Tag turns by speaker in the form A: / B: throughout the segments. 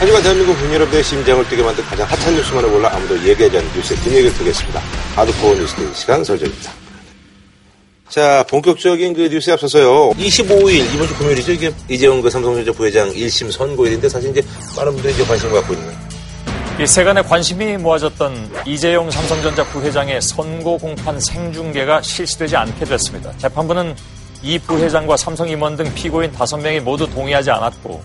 A: 하지만 대한민국 국민여러분의 심장을 뛰게 만든 가장 핫한 뉴스만을 골라 아무도 얘기하지 않는 뉴스의 뒷얘기를 드리겠습니다. 하드코어 뉴스 데이 시간 설정입니다. 자, 본격적인 그 뉴스에 앞서서요. 25일, 이번 주 금요일이죠. 이게 이재용 그 삼성전자 부회장 1심 선고일인데 사실 이제 많은 분들이 이제 관심을 갖고 있는.
B: 이 세간의 관심이 모아졌던 이재용 삼성전자 부회장의 선고 공판 생중계가 실시되지 않게 됐습니다. 재판부는 이 부회장과 삼성 임원 등 피고인 5명이 모두 동의하지 않았고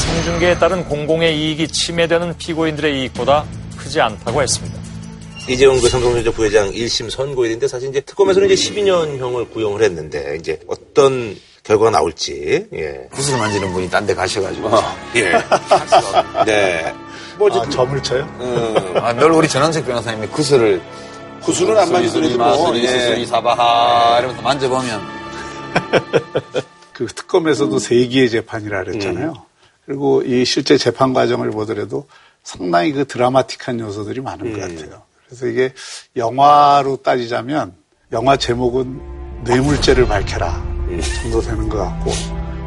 B: 생중계에 따른 공공의 이익이 침해되는 피고인들의 이익보다 크지 않다고 했습니다.
A: 이재용 그 삼성전자 부회장 1심 선고일인데 사실 이제 특검에서는 이제 12년형을 구형을 했는데 이제 어떤 결과가 나올지 예.
C: 구슬 만지는 분이 딴 데 가셔가지고
A: 어, 예. 네. 뭐
D: 아, 점을 쳐요?
A: 음,
C: 아, 늘 우리 전원책 변호사님이 구슬을
A: 구슬은 안 만지더라도 뭐,
C: 마술이
A: 예.
C: 수술이 사바하 이러면서 만져보면
D: 그 특검에서도 세기의 재판이라 그랬잖아요. 그리고 이 실제 재판 과정을 보더라도 상당히 그 드라마틱한 요소들이 많은 것 같아요. 그래서 이게 영화로 따지자면 영화 제목은 뇌물죄를 밝혀라 정도 되는 것 같고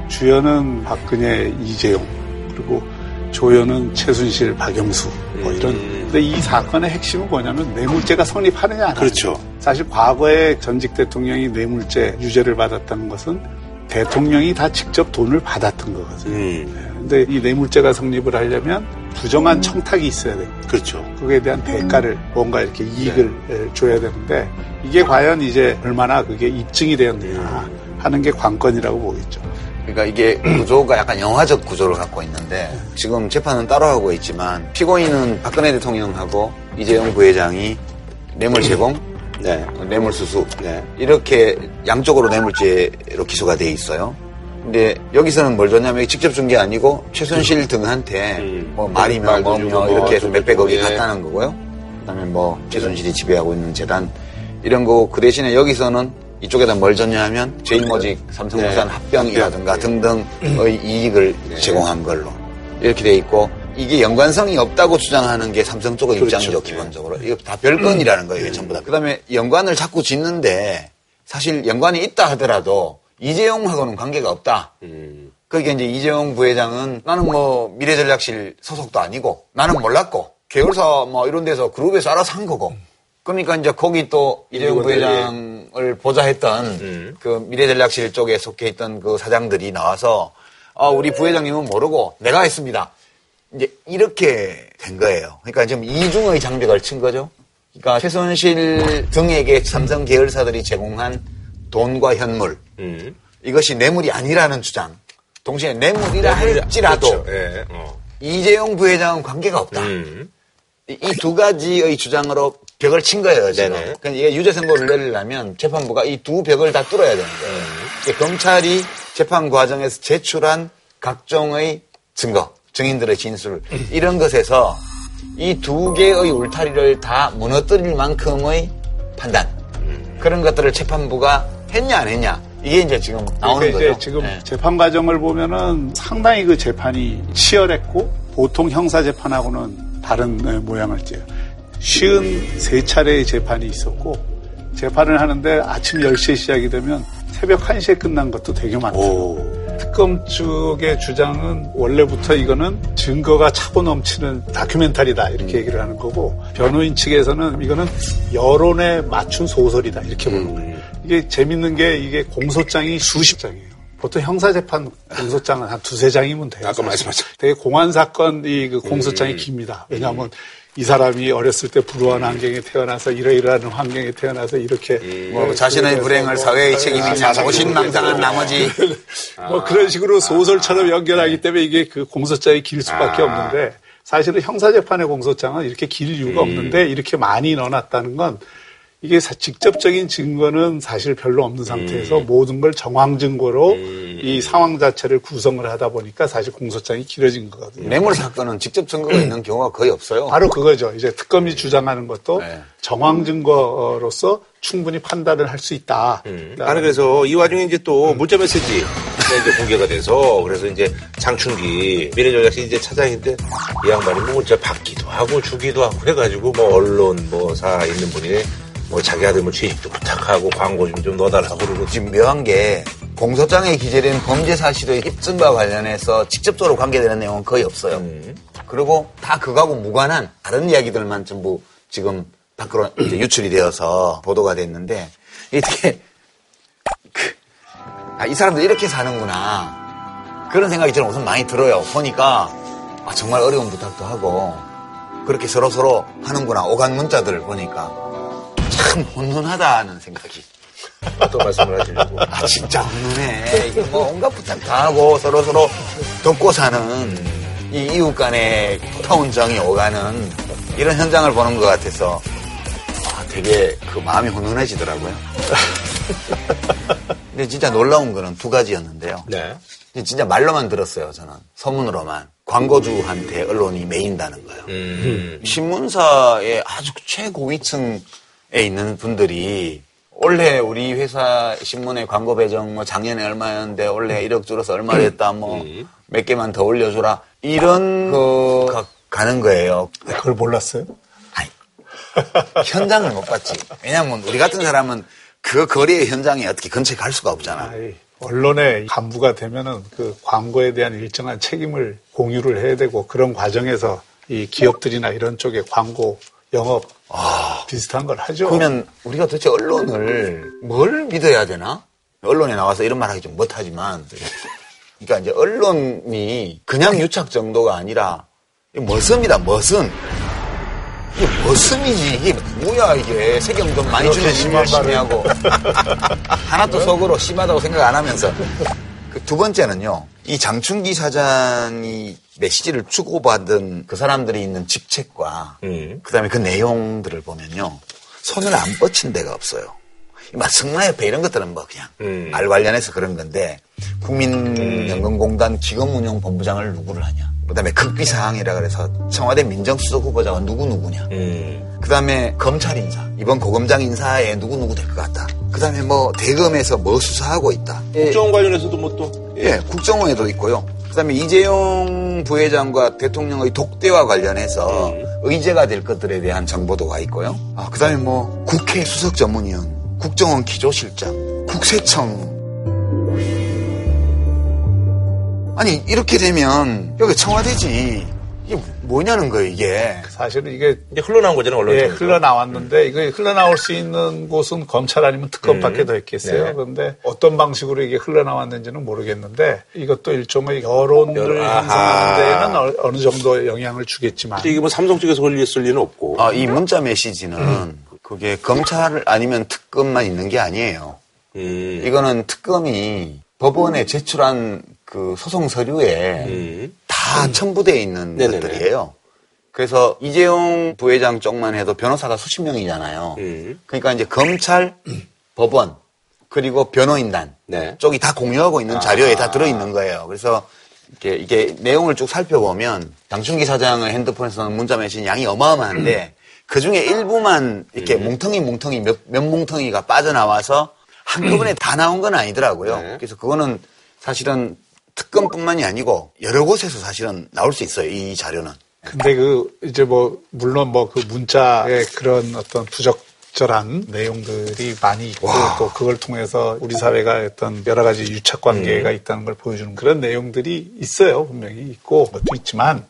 D: 주연은 박근혜, 이재용 그리고 조연은 최순실, 박영수 뭐 이런. 근데 이 사건의 핵심은 뭐냐면 뇌물죄가 성립하느냐 안.
A: 그렇죠.
D: 사실 과거에 전직 대통령이 뇌물죄 유죄를 받았다는 것은 대통령이 다 직접 돈을 받았던 거거든요.
A: 음,
D: 근데 이 뇌물죄가 성립을 하려면 부정한 청탁이 있어야 돼요.
A: 그렇죠.
D: 그거에 대한 대가를 뭔가 이렇게 이익을 에, 줘야 되는데 이게 과연 이제 얼마나 그게 입증이 되었느냐 하는 게 관건이라고 보겠죠.
C: 그러니까 이게 구조가 약간 영화적 구조를 갖고 있는데 지금 재판은 따로 하고 있지만 피고인은 박근혜 대통령하고 이재용 부회장이 뇌물 제공,
A: 네.
C: 뇌물 수수
A: 네.
C: 이렇게 양쪽으로 뇌물죄로 기소가 돼 있어요. 근데 여기서는 뭘 줬냐면 직접 준 게 아니고 최순실 등한테
A: 음.
C: 뭐 말이며
A: 주고
C: 뭐며
A: 뭐
C: 이렇게 해서
A: 좀
C: 몇백억이
A: 예.
C: 갔다는 거고요. 그다음에 뭐 최순실이 지배하고 있는 재단 이런 거그 대신에 여기서는 이쪽에다 뭘 줬냐 하면 제일모직 삼성물산
A: 네.
C: 합병이라든가
A: 합병.
C: 등등의 이익을
A: 네.
C: 제공한 걸로 이렇게 돼 있고 이게 연관성이 없다고 주장하는 게 삼성 쪽의
A: 그렇죠.
C: 입장이죠
A: 네.
C: 기본적으로 이거 다 별건이라는 거예요 전부 다 그다음에 연관을 자꾸 짓는데 사실 연관이 있다 하더라도 이재용하고는 관계가 없다
A: 음,
C: 그게 이제 이재용 부회장은 나는 뭐 미래전략실 소속도 아니고 나는 몰랐고 계열사 뭐 이런 데서 그룹에서 알아서 한 거고 그러니까 이제 거기 또 이재용. 부회장을 보좌했던
A: 음.
C: 그 미래전략실 쪽에 속해 있던 그 사장들이 나와서 아 우리 부회장님은 모르고 내가 했습니다. 이제 이렇게 된 거예요. 그러니까 지금 이중의 장벽을 친 거죠. 그러니까 최순실 등에게 삼성 계열사들이 제공한 돈과 현물
A: 음.
C: 이것이 뇌물이 아니라는 주장. 동시에 뇌물이라 할지라도.
A: 예. 어.
C: 이재용 부회장은 관계가 없다.
A: 음.
C: 이두 가지의 주장으로 벽을 친 거예요, 지금.
A: 네네.
C: 그러니까 이게 유죄 선고를 내리려면 재판부가 이 두 벽을 다 뚫어야 되는 거예요. 이게 검찰이 재판 과정에서 제출한 각종의 증거, 증인들의 진술, 이런 것에서 이 두 개의 울타리를 다 무너뜨릴 만큼의 판단. 그런 것들을 재판부가 했냐, 안 했냐. 이게 이제 지금 나오는
D: 그러니까 이제
C: 거죠.
D: 지금
C: 네.
D: 재판 과정을 보면은 상당히 그 재판이 치열했고 보통 형사 재판하고는 다른 에, 모양을 띠요. 쉬운 세 차례의 재판이 있었고 재판을 하는데 아침 10시에 시작이 되면 새벽 1시에 끝난 것도 되게.
A: 오.
D: 특검 측의 주장은 원래부터 이거는 증거가 차고 넘치는 다큐멘터리다 이렇게 얘기를 하는 거고 변호인 측에서는 이거는 여론에 맞춘 소설이다 이렇게 보는 거예요. 이게 재밌는 게 이게 공소장이 수십 장이에요. 보통 형사재판 공소장은 한 두세 장이면 돼요.
A: 아까. 말씀하셨죠.
D: 되게 공안 사건 이 그 공소장이 깁니다. 왜냐하면 이 사람이 어렸을 때 불우한 환경에 태어나서 이러이러한 환경에 태어나서 이렇게
C: 뭐 자신의 불행을 사회의 책임이냐, 오신망상한 나머지
D: 뭐 그런 식으로 소설처럼 연결하기 때문에 이게 그 공소장이 길 수밖에 없는데 사실은 형사재판의 공소장은 이렇게 길 이유가 없는데 이렇게 많이 넣어놨다는 건 이게 사- 직접적인 증거는 사실 별로 없는 상태에서 모든 걸 정황 증거로 이 상황 자체를 구성을 하다 보니까 사실 공소장이 길어진 거거든요.
C: 뇌물 사건은 직접 증거가 있는 경우가 거의 없어요.
D: 바로 그거죠. 이제 특검이 주장하는 것도
C: 네.
D: 정황 증거로서 충분히 판단을 할 수 있다.
A: 아니 그래서 이 와중에 이제 또 문자 메시지가 이제 공개가 돼서 그래서 이제 장충기 미래전략실 이제 차장인데 이 양반이 뭐 문자 받기도 하고 주기도 하고 해가지고 뭐 언론 뭐 사 있는 분이 뭐 자기 아들 뭐 취직도 부탁하고 광고 좀 좀 넣어달라고 그러고.
C: 지금 묘한 게 공소장에 기재된 범죄 사실의 입증과 관련해서 직접적으로 관계되는 내용은 거의 없어요. 그리고 다 그거하고 무관한 다른 이야기들만 전부 지금 밖으로 유출이 되어서 보도가 됐는데 이게 그, 아, 이 사람들 이렇게 사는구나. 그런 생각이 저는 우선 많이 들어요. 보니까 아, 정말 어려운 부탁도 하고 그렇게 서로 서로 하는구나. 오간 문자들을 보니까 참 혼돈하다는 생각이.
A: 어떤 말씀을 하시려고.
C: 아 진짜 없네. 이게 뭐 온갖 부탁 다 하고 서로 서로 돕고 사는 이 이웃 간의 타운 정이 오가는 이런 현장을 보는 것 같아서 아, 되게 그 마음이 훈훈해지더라고요. 근데 진짜 놀라운 거는 두 가지였는데요.
A: 네.
C: 진짜 말로만 들었어요, 저는. 소문으로만. 광고주한테 언론이 매인다는 거예요.
A: 음.
C: 신문사의 아주 최고위층에 있는 분들이 올해 우리 회사 신문에 광고 배정 뭐 작년에 얼마였는데 올해 1억 줄어서 얼마 됐다 뭐 몇 개만 더 올려줘라 이런 거가 가는 거예요.
D: 그걸 몰랐어요?
C: 아니, 현장을 못 봤지. 왜냐면 우리 같은 사람은 그 거리의 현장에 어떻게 근처에 갈 수가 없잖아.
D: 아이, 언론의 간부가 되면은 그 광고에 대한 일정한 책임을 공유를 해야 되고 그런 과정에서 이 기업들이나 이런 쪽에 광고 영업 비슷한 걸 하죠.
C: 그러면 우리가 도대체 언론을 뭘 믿어야 되나? 언론에 나와서 이런 말 하기 좀 못하지만. 그러니까 이제 언론이 그냥 유착 정도가 아니라 머슴이다, 머슴. 이게 머슴이지. 이게 뭐야, 이게. 세금 좀 많이 주면 일 열심히 하고. 하나도 속으로 심하다고 생각 안 하면서. 그 두 번째는요. 이 장충기 사장이 메시지를 주고받은 그 사람들이 있는 직책과
A: 음.
C: 그다음에 그 내용들을 보면요. 손을 안 뻗친 데가 없어요. 막 승마협회 이런 것들은 뭐 그냥
A: 음.
C: 알 관련해서 그런 건데 국민연금공단 기금운용본부장을 누구를 하냐. 그다음에 극비사항이라 그래서 청와대 민정수석 후보자가 누구 누구냐.
A: 음.
C: 그다음에 검찰 인사 이번 고검장 인사에 누구 누구 될 것 같다. 그다음에 뭐 대검에서 뭐 수사하고 있다.
A: 국정 관련해서도 뭐 또.
C: 예, 국정원에도 있고요. 그다음에 이재용 부회장과 대통령의 독대와 관련해서
A: 음.
C: 의제가 될 것들에 대한 정보도 가 있고요. 아, 그다음에 뭐 국회 수석 전문위원, 국정원 기조실장, 국세청. 아니 이렇게 되면 여기 청와대지 이게 뭐냐는 거예요 이게.
D: 사실은 이게
A: 이제 흘러나온 거잖아요, 언론
D: 예. 흘러나왔는데 이거 흘러나올 수 있는 곳은 검찰 아니면 특검밖에 더 있겠어요.
A: 네.
D: 그런데 어떤 방식으로 이게 흘러나왔는지는 모르겠는데 이것도 일종의 여론을. 형성하는 데에는 어- 어느 정도 영향을 주겠지만
A: 이게 뭐 삼성 쪽에서 걸렸을 리는 없고.
C: 아, 이 문자 메시지는 그게 검찰 아니면 특검만 있는 게 아니에요.
A: 음.
C: 이거는 특검이 법원에 제출한 그 소송 서류에
A: 음.
C: 다 첨부되어 있는
A: 네네네.
C: 것들이에요. 그래서 이재용 부회장 쪽만 해도 변호사가 수십 명이잖아요.
A: 음.
C: 그러니까 이제 검찰, 법원, 그리고 변호인단
A: 네.
C: 쪽이 다 공유하고 있는 자료에 다 들어있는 거예요. 그래서 이게, 이게 내용을 쭉 살펴보면 장충기 사장의 핸드폰에서는 문자 메시지 양이 어마어마한데 그 중에 일부만 이렇게 뭉텅이 뭉텅이 몇, 몇 뭉텅이가 빠져나와서 한꺼번에 다 나온 건 아니더라고요.
A: 네.
C: 그래서 그거는 사실은 특검뿐만이 아니고 여러 곳에서 사실은 나올 수 있어요. 이 자료는.
D: 근데 그 이제 뭐 물론 뭐 그 문자에 그런 어떤 부적 절한 내용들이 많이 있고 또 그걸 통해서 우리 사회가 어떤 여러 가지 유착 관계가 있다는 걸 보여주는 그런 내용들이 있어요 분명히 있고 것도 있지만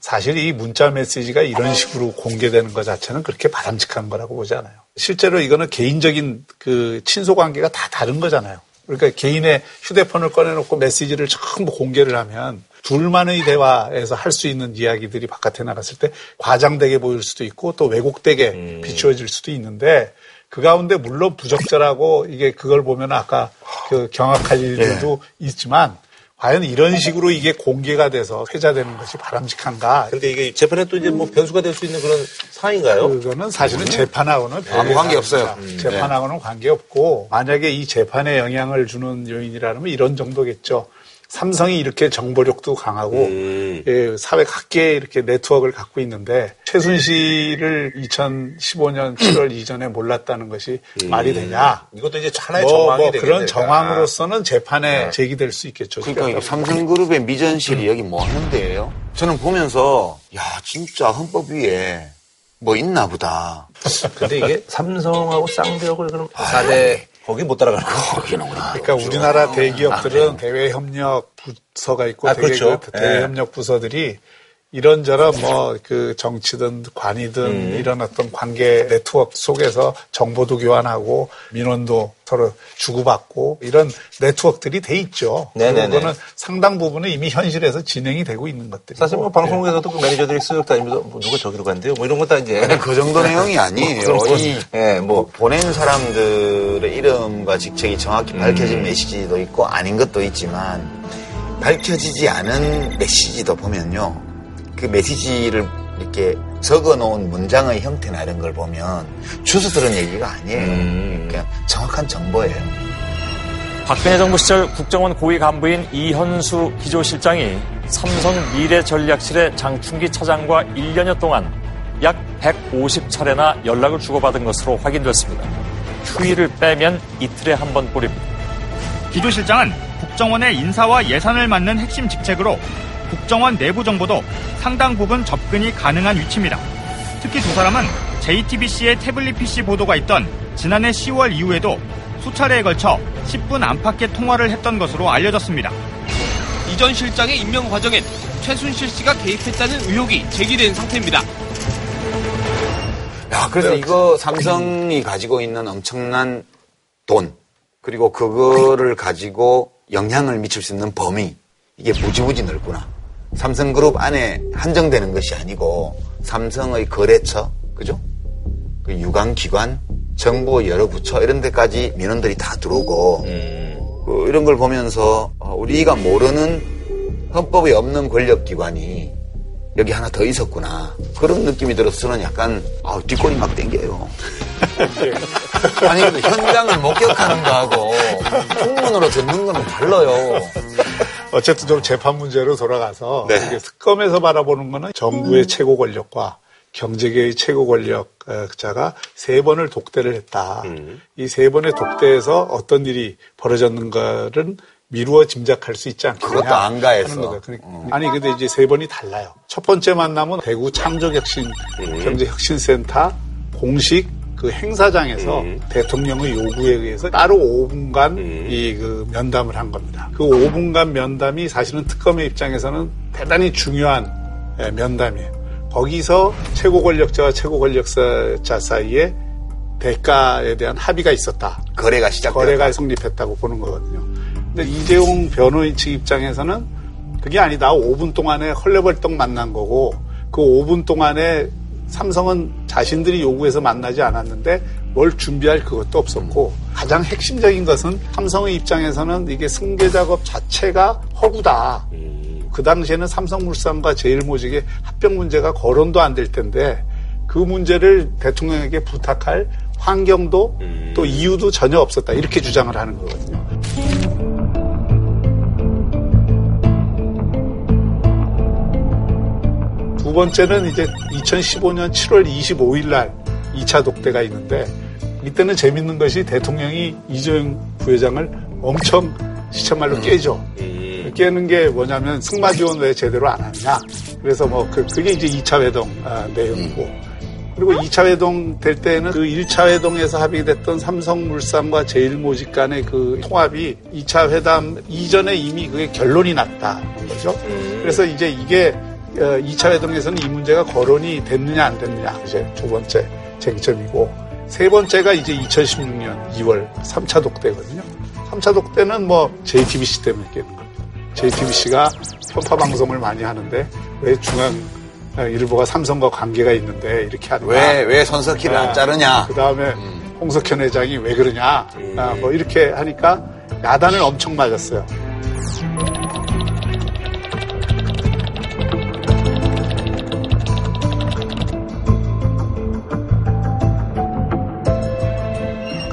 D: 사실 이 문자 메시지가 이런 식으로 공개되는 것 자체는 그렇게 바람직한 거라고 보지 않아요. 실제로 이거는 개인적인 그 친소 관계가 다 다른 거잖아요. 그러니까 개인의 휴대폰을 꺼내놓고 메시지를 전부 공개를 하면 둘만의 대화에서 할 수 있는 이야기들이 바깥에 나갔을 때 과장되게 보일 수도 있고 또 왜곡되게 비추어질 수도 있는데 그 가운데 물론 부적절하고 이게 그걸 보면 아까 그 경악할 일들도 있지만 과연 이런 식으로 이게 공개가 돼서 회자되는 것이 바람직한가?
A: 근데 이게 재판에 또 이제 뭐 변수가 될 수 있는 그런 사안인가요?
D: 그거는 사실은 재판하고는
C: 아무 관계 없어요.
D: 음, 재판하고는 관계 없고 만약에 이 재판에 영향을 주는 요인이라면 이런 정도겠죠. 삼성이 이렇게 정보력도 강하고
A: 음.
D: 예, 사회 각계에 이렇게 네트워크를 갖고 있는데 최순실을 2015년 7월 이전에 몰랐다는 것이 말이 되냐?
A: 이것도 이제 하나의
D: 뭐,
A: 정황이
D: 뭐. 그런 정황으로서는 재판에 제기될 수 있겠죠.
C: 그러니까 삼성그룹의 미전실이 여기 뭐 하는 데예요? 저는 보면서 야 진짜 헌법 위에 뭐 있나 보다.
A: 근데 이게 삼성하고 쌍벽을 그럼 4대 거기 못 따라가는 거.
C: 우리
D: 그러니까 우리나라 대기업들은 대외 협력 부서가 있고
A: 아,
D: 대외
A: 그렇죠.
D: 그 대외 협력 부서들이 이런저런 뭐 그 정치든 관이든
A: 음.
D: 이런 어떤 관계 네트워크 속에서 정보도 교환하고 민원도 서로 주고받고 이런 네트워크들이 돼 있죠.
A: 네네네.
D: 그거는 상당 부분은 이미 현실에서 진행이 되고 있는 것들이고.
A: 사실 뭐 방송국에서도 그 매니저들이 쓱 다니면서 뭐 누가 저기로 간대요. 뭐 이런 것도 이제.
C: 그 정도 내용이 아니에요.
A: 그런
C: 이
A: 예, 뭐.
C: 보낸 사람들의 이름과 직책이 정확히 밝혀진 메시지도 있고 아닌 것도 있지만 밝혀지지 않은 메시지도 보면요. 그 메시지를 이렇게 적어 놓은 문장의 형태나 이런 걸 보면 주소 들은 얘기가 아니에요.
A: 음.
C: 그냥 정확한 정보예요.
B: 박근혜 정부 시절 국정원 고위 간부인 이현수 기조실장이 삼성 미래전략실의 장충기 차장과 1년여 동안 약 150차례나 연락을 주고받은 것으로 확인됐습니다. 휴일을 빼면 이틀에 한 번 꼴입니다.
E: 기조실장은 국정원의 인사와 예산을 맡는 핵심 직책으로 국정원 내부 정보도 상당 부분 접근이 가능한 위치입니다. 특히 두 사람은 JTBC의 태블릿 PC 보도가 있던 지난해 10월 이후에도 수차례에 걸쳐 10분 안팎의 통화를 했던 것으로 알려졌습니다.
F: 이전 실장의 임명 과정엔 최순실 씨가 개입했다는 의혹이 제기된 상태입니다.
C: 야, 그래서 이거 삼성이 가지고 있는 엄청난 돈, 그리고 그거를 가지고 영향을 미칠 수 있는 범위, 이게 무지무지 넓구나. 삼성그룹 안에 한정되는 것이 아니고, 삼성의 거래처, 그죠? 그 유관기관, 정부 여러 부처, 이런 데까지 민원들이 다 들어오고, 그 이런 걸 보면서, 어, 우리가 모르는 헌법에 없는 권력기관이 여기 하나 더 있었구나. 그런 느낌이 들어서 저는 약간, 아, 뒷골이 막 땡겨요. 아니, 근데 현장을 목격하는 거하고, 풍문으로 듣는 거는 달라요.
D: 어쨌든 좀 재판 문제로 돌아가서
A: 네.
D: 이게 특검에서 바라보는 거는 정부의 최고 권력과 경제계의 최고 권력자가 세 번을 독대를 했다.
A: 음.
D: 이세 번의 독대에서 어떤 일이 벌어졌는가를 미루어 짐작할 수 있지 않겠냐.
C: 그것도 안 가해서.
D: 하는 거죠. 그러니까 아니 근데 이제 세 번이 달라요. 첫 번째 만남은 대구 창조혁신
A: 음.
D: 경제혁신센터 공식 그 행사장에서
A: 음.
D: 대통령의 요구에 의해서 따로 5분간
A: 음.
D: 이그 면담을 한 겁니다. 그 5분간 면담이 사실은 특검의 입장에서는 대단히 중요한 예, 면담이에요. 거기서 최고 권력자와 최고 권력자 사이에 대가에 대한 합의가 있었다.
C: 거래가 시작되었다.
D: 거래가 성립했다고 보는 거거든요. 근데 이재용 변호인 측 입장에서는 그게 아니다. 5분 동안에 헐레벌떡 만난 거고 그 5분 동안에 삼성은 자신들이 요구해서 만나지 않았는데 뭘 준비할 그것도 없었고 가장 핵심적인 것은 삼성의 입장에서는 이게 승계 작업 자체가 허구다. 그 당시에는 삼성물산과 제일모직의 합병 문제가 거론도 안 될 텐데 그 문제를 대통령에게 부탁할 환경도 또 이유도 전혀 없었다. 이렇게 주장을 하는 거거든요. 두 번째는 이제 2015년 7월 25일 날 2차 독대가 있는데 이때는 재밌는 것이 대통령이 이재용 부회장을 엄청 시체말로 깨죠. 깨는 게 뭐냐면 승마 지원 왜 제대로 안 하느냐. 그래서 뭐 그, 그게 이제 2차 회동 아, 내용이고. 그리고 2차 회동 될 때는 그 1차 회동에서 합의됐던 삼성물산과 제일모직 간의 그 통합이 2차 회담 이전에 이미 그게 결론이 났다. 거죠. 그래서 이제 이게 2차 회동에서는 이 문제가 거론이 됐느냐 안 됐느냐. 이제 두 번째 쟁점이고. 세 번째가 이제 2016년 2월 3차 독대거든요. 3차 독대는 뭐 JTBC 때문에 깨는 겁니다. JTBC가 편파 방송을 많이 하는데 왜 중앙 어, 일보가 삼성과 관계가 있는데 이렇게 하느냐.
C: 왜, 왜 손석희를 안 자르냐?
D: 그 다음에 홍석현 회장이 왜 그러냐. 아, 뭐 이렇게 하니까 야단을 엄청 맞았어요.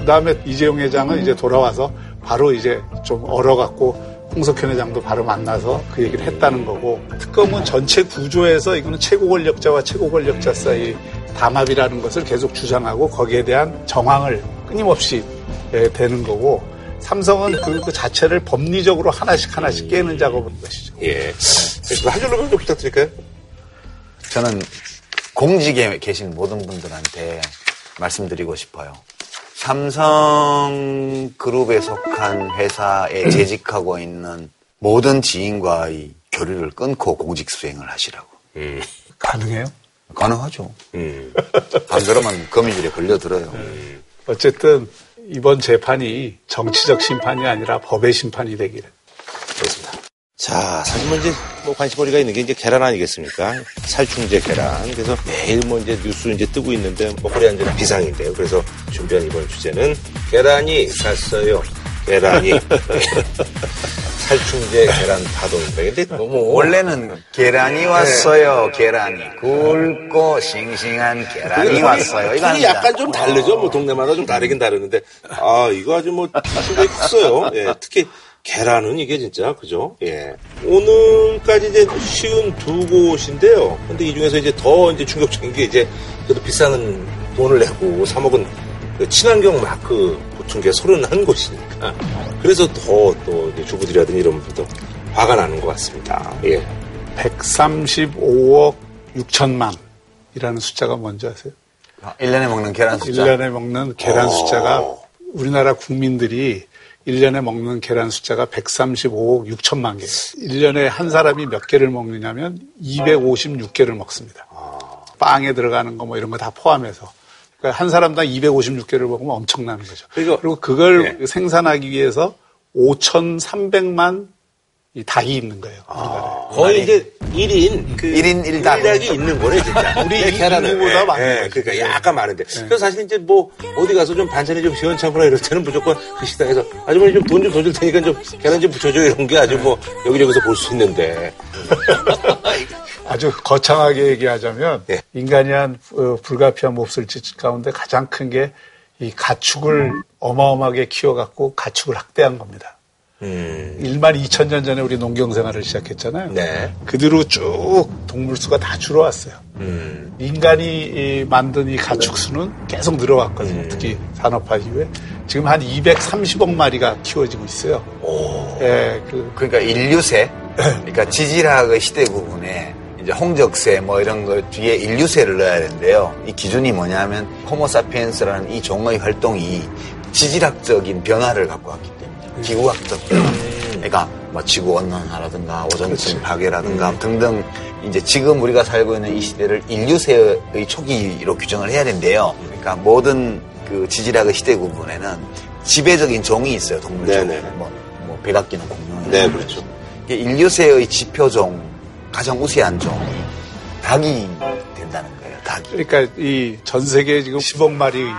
D: 그 다음에 이재용 회장은 이제 돌아와서 바로 이제 좀 얼어갖고 홍석현 회장도 바로 만나서 그 얘기를 했다는 거고 특검은 전체 구조에서 이거는 최고 권력자와 최고 권력자 사이 담합이라는 것을 계속 주장하고 거기에 대한 정황을 끊임없이 예, 되는 거고 삼성은 그, 그 자체를 법리적으로 하나씩 하나씩 깨는 작업인 것이죠.
A: 예. 한 줄로 좀 부탁드릴까요?
C: 저는 공직에 계신 모든 분들한테 말씀드리고 싶어요. 삼성그룹에 속한 회사에 재직하고 있는 모든 지인과의 교류를 끊고 공직 수행을 하시라고.
A: 음.
D: 가능해요?
C: 가능하죠.
A: 음.
C: 안 그러면 거미줄에 걸려들어요.
D: 어쨌든 이번 재판이 정치적 심판이 아니라 법의 심판이 되기를.
A: 그렇습니다. 자, 사실 뭐 이제 뭐 관심거리가 있는 게 이제 계란 아니겠습니까? 살충제 계란. 그래서 매일 뭐 이제 뉴스 이제 뜨고 있는데 먹거리 안주는 비상인데요. 그래서 준비한 이번 주제는 계란이 샀어요. 계란이. 살충제 계란 파동입니다. 근데 너무
C: 원래는 계란이 왔어요. 계란이 굵고 싱싱한 계란이 왔어요. 이거
A: 이. 약간 좀 다르죠. 뭐 동네마다 좀 다르긴 다르는데 아 이거 아주 뭐 충격이 컸어요. 예, 특히 계란은 이게 진짜 그죠? 예. 오늘까지 이제 쉬운 두 곳인데요. 근데 이 중에서 이제 더 이제 충격적인 게 이제 그래도 비싼 돈을 내고 사 먹은 그 친환경 마크 붙은 게 31곳이니까 그래서 더 또 주부들이라든지 이런 분들도 화가 나는 것 같습니다. 예.
D: 135억 6천만 이라는 숫자가 뭔지 아세요?
C: 1년에 먹는 계란 숫자.
D: 1년에 먹는 계란
A: 어.
D: 숫자가 우리나라 국민들이 1년에 먹는 계란 숫자가 135억 6천만 개. 1년에 한 사람이 몇 개를 먹느냐면 256개를 먹습니다. 빵에 들어가는 거 뭐 이런 거 다 포함해서. 그러니까 한 사람당 256개를 먹으면 엄청나는 거죠.
A: 그리고-
D: 그리고 그걸
A: 네.
D: 생산하기 위해서 5,300만 이 닭이 있는 거예요. 우리나라에.
A: 거의 이제 1인 그
C: 일인 일닭.
A: 일닭이 있는 거네 진짜.
D: 우리
A: 내 계란은.
D: 인구보다
A: 예,
D: 많은.
A: 그러니까
D: 네.
A: 약간 많은데. 그래서 사실 이제 뭐 어디 가서 좀 반찬이 좀 시원찮거나 이럴 때는 무조건 그 식당에서 아주머니 좀 돈 좀 더 줄 테니까 좀 계란 좀 붙여줘 이런 게 아주 뭐 여기저기서 볼 수 있는데.
D: 아주 거창하게 얘기하자면
A: 예.
D: 인간이 한 어, 불가피한 몹쓸 짓 가운데 가장 큰 게 이 가축을 어마어마하게 키워갖고 가축을 학대한 겁니다.
A: 음.
D: 1만 2천 년 전에 우리 농경 생활을 시작했잖아요.
A: 네.
D: 그 뒤로 쭉 동물 수가 다 줄어왔어요.
A: 음.
D: 인간이 이 만든 이 가축 수는 계속 늘어왔거든요.
A: 음.
D: 특히 산업화 이후에 지금 한 230억 마리가 키워지고 있어요. 예, 그
C: 그러니까 인류새, 그러니까 지질학의 시대 구분에 이제 홍적새 뭐 이런 거 뒤에 인류새를 넣어야 되는데요. 이 기준이 뭐냐면 호모사피엔스라는 이 종의 활동이 지질학적인 변화를 갖고 왔기 때문에 기후학적. 그러니까 뭐 지구 온난화라든가 오존층 파괴라든가 등등 이제 지금 우리가 살고 있는 이 시대를 인류새의 초기로 규정을 해야 된대요. 그러니까 모든 그 지질학의 시대 구분에는 지배적인 종이 있어요. 동물 중.
A: 네네.
C: 뭐, 뭐 백악기는 공룡이.
A: 네, 그렇죠.
C: 이게 인류새의 지표종, 가장 우세한 종이 닭이 된다는 거예요. 닭이.
D: 그러니까 이 전 세계에 지금 10억 마리의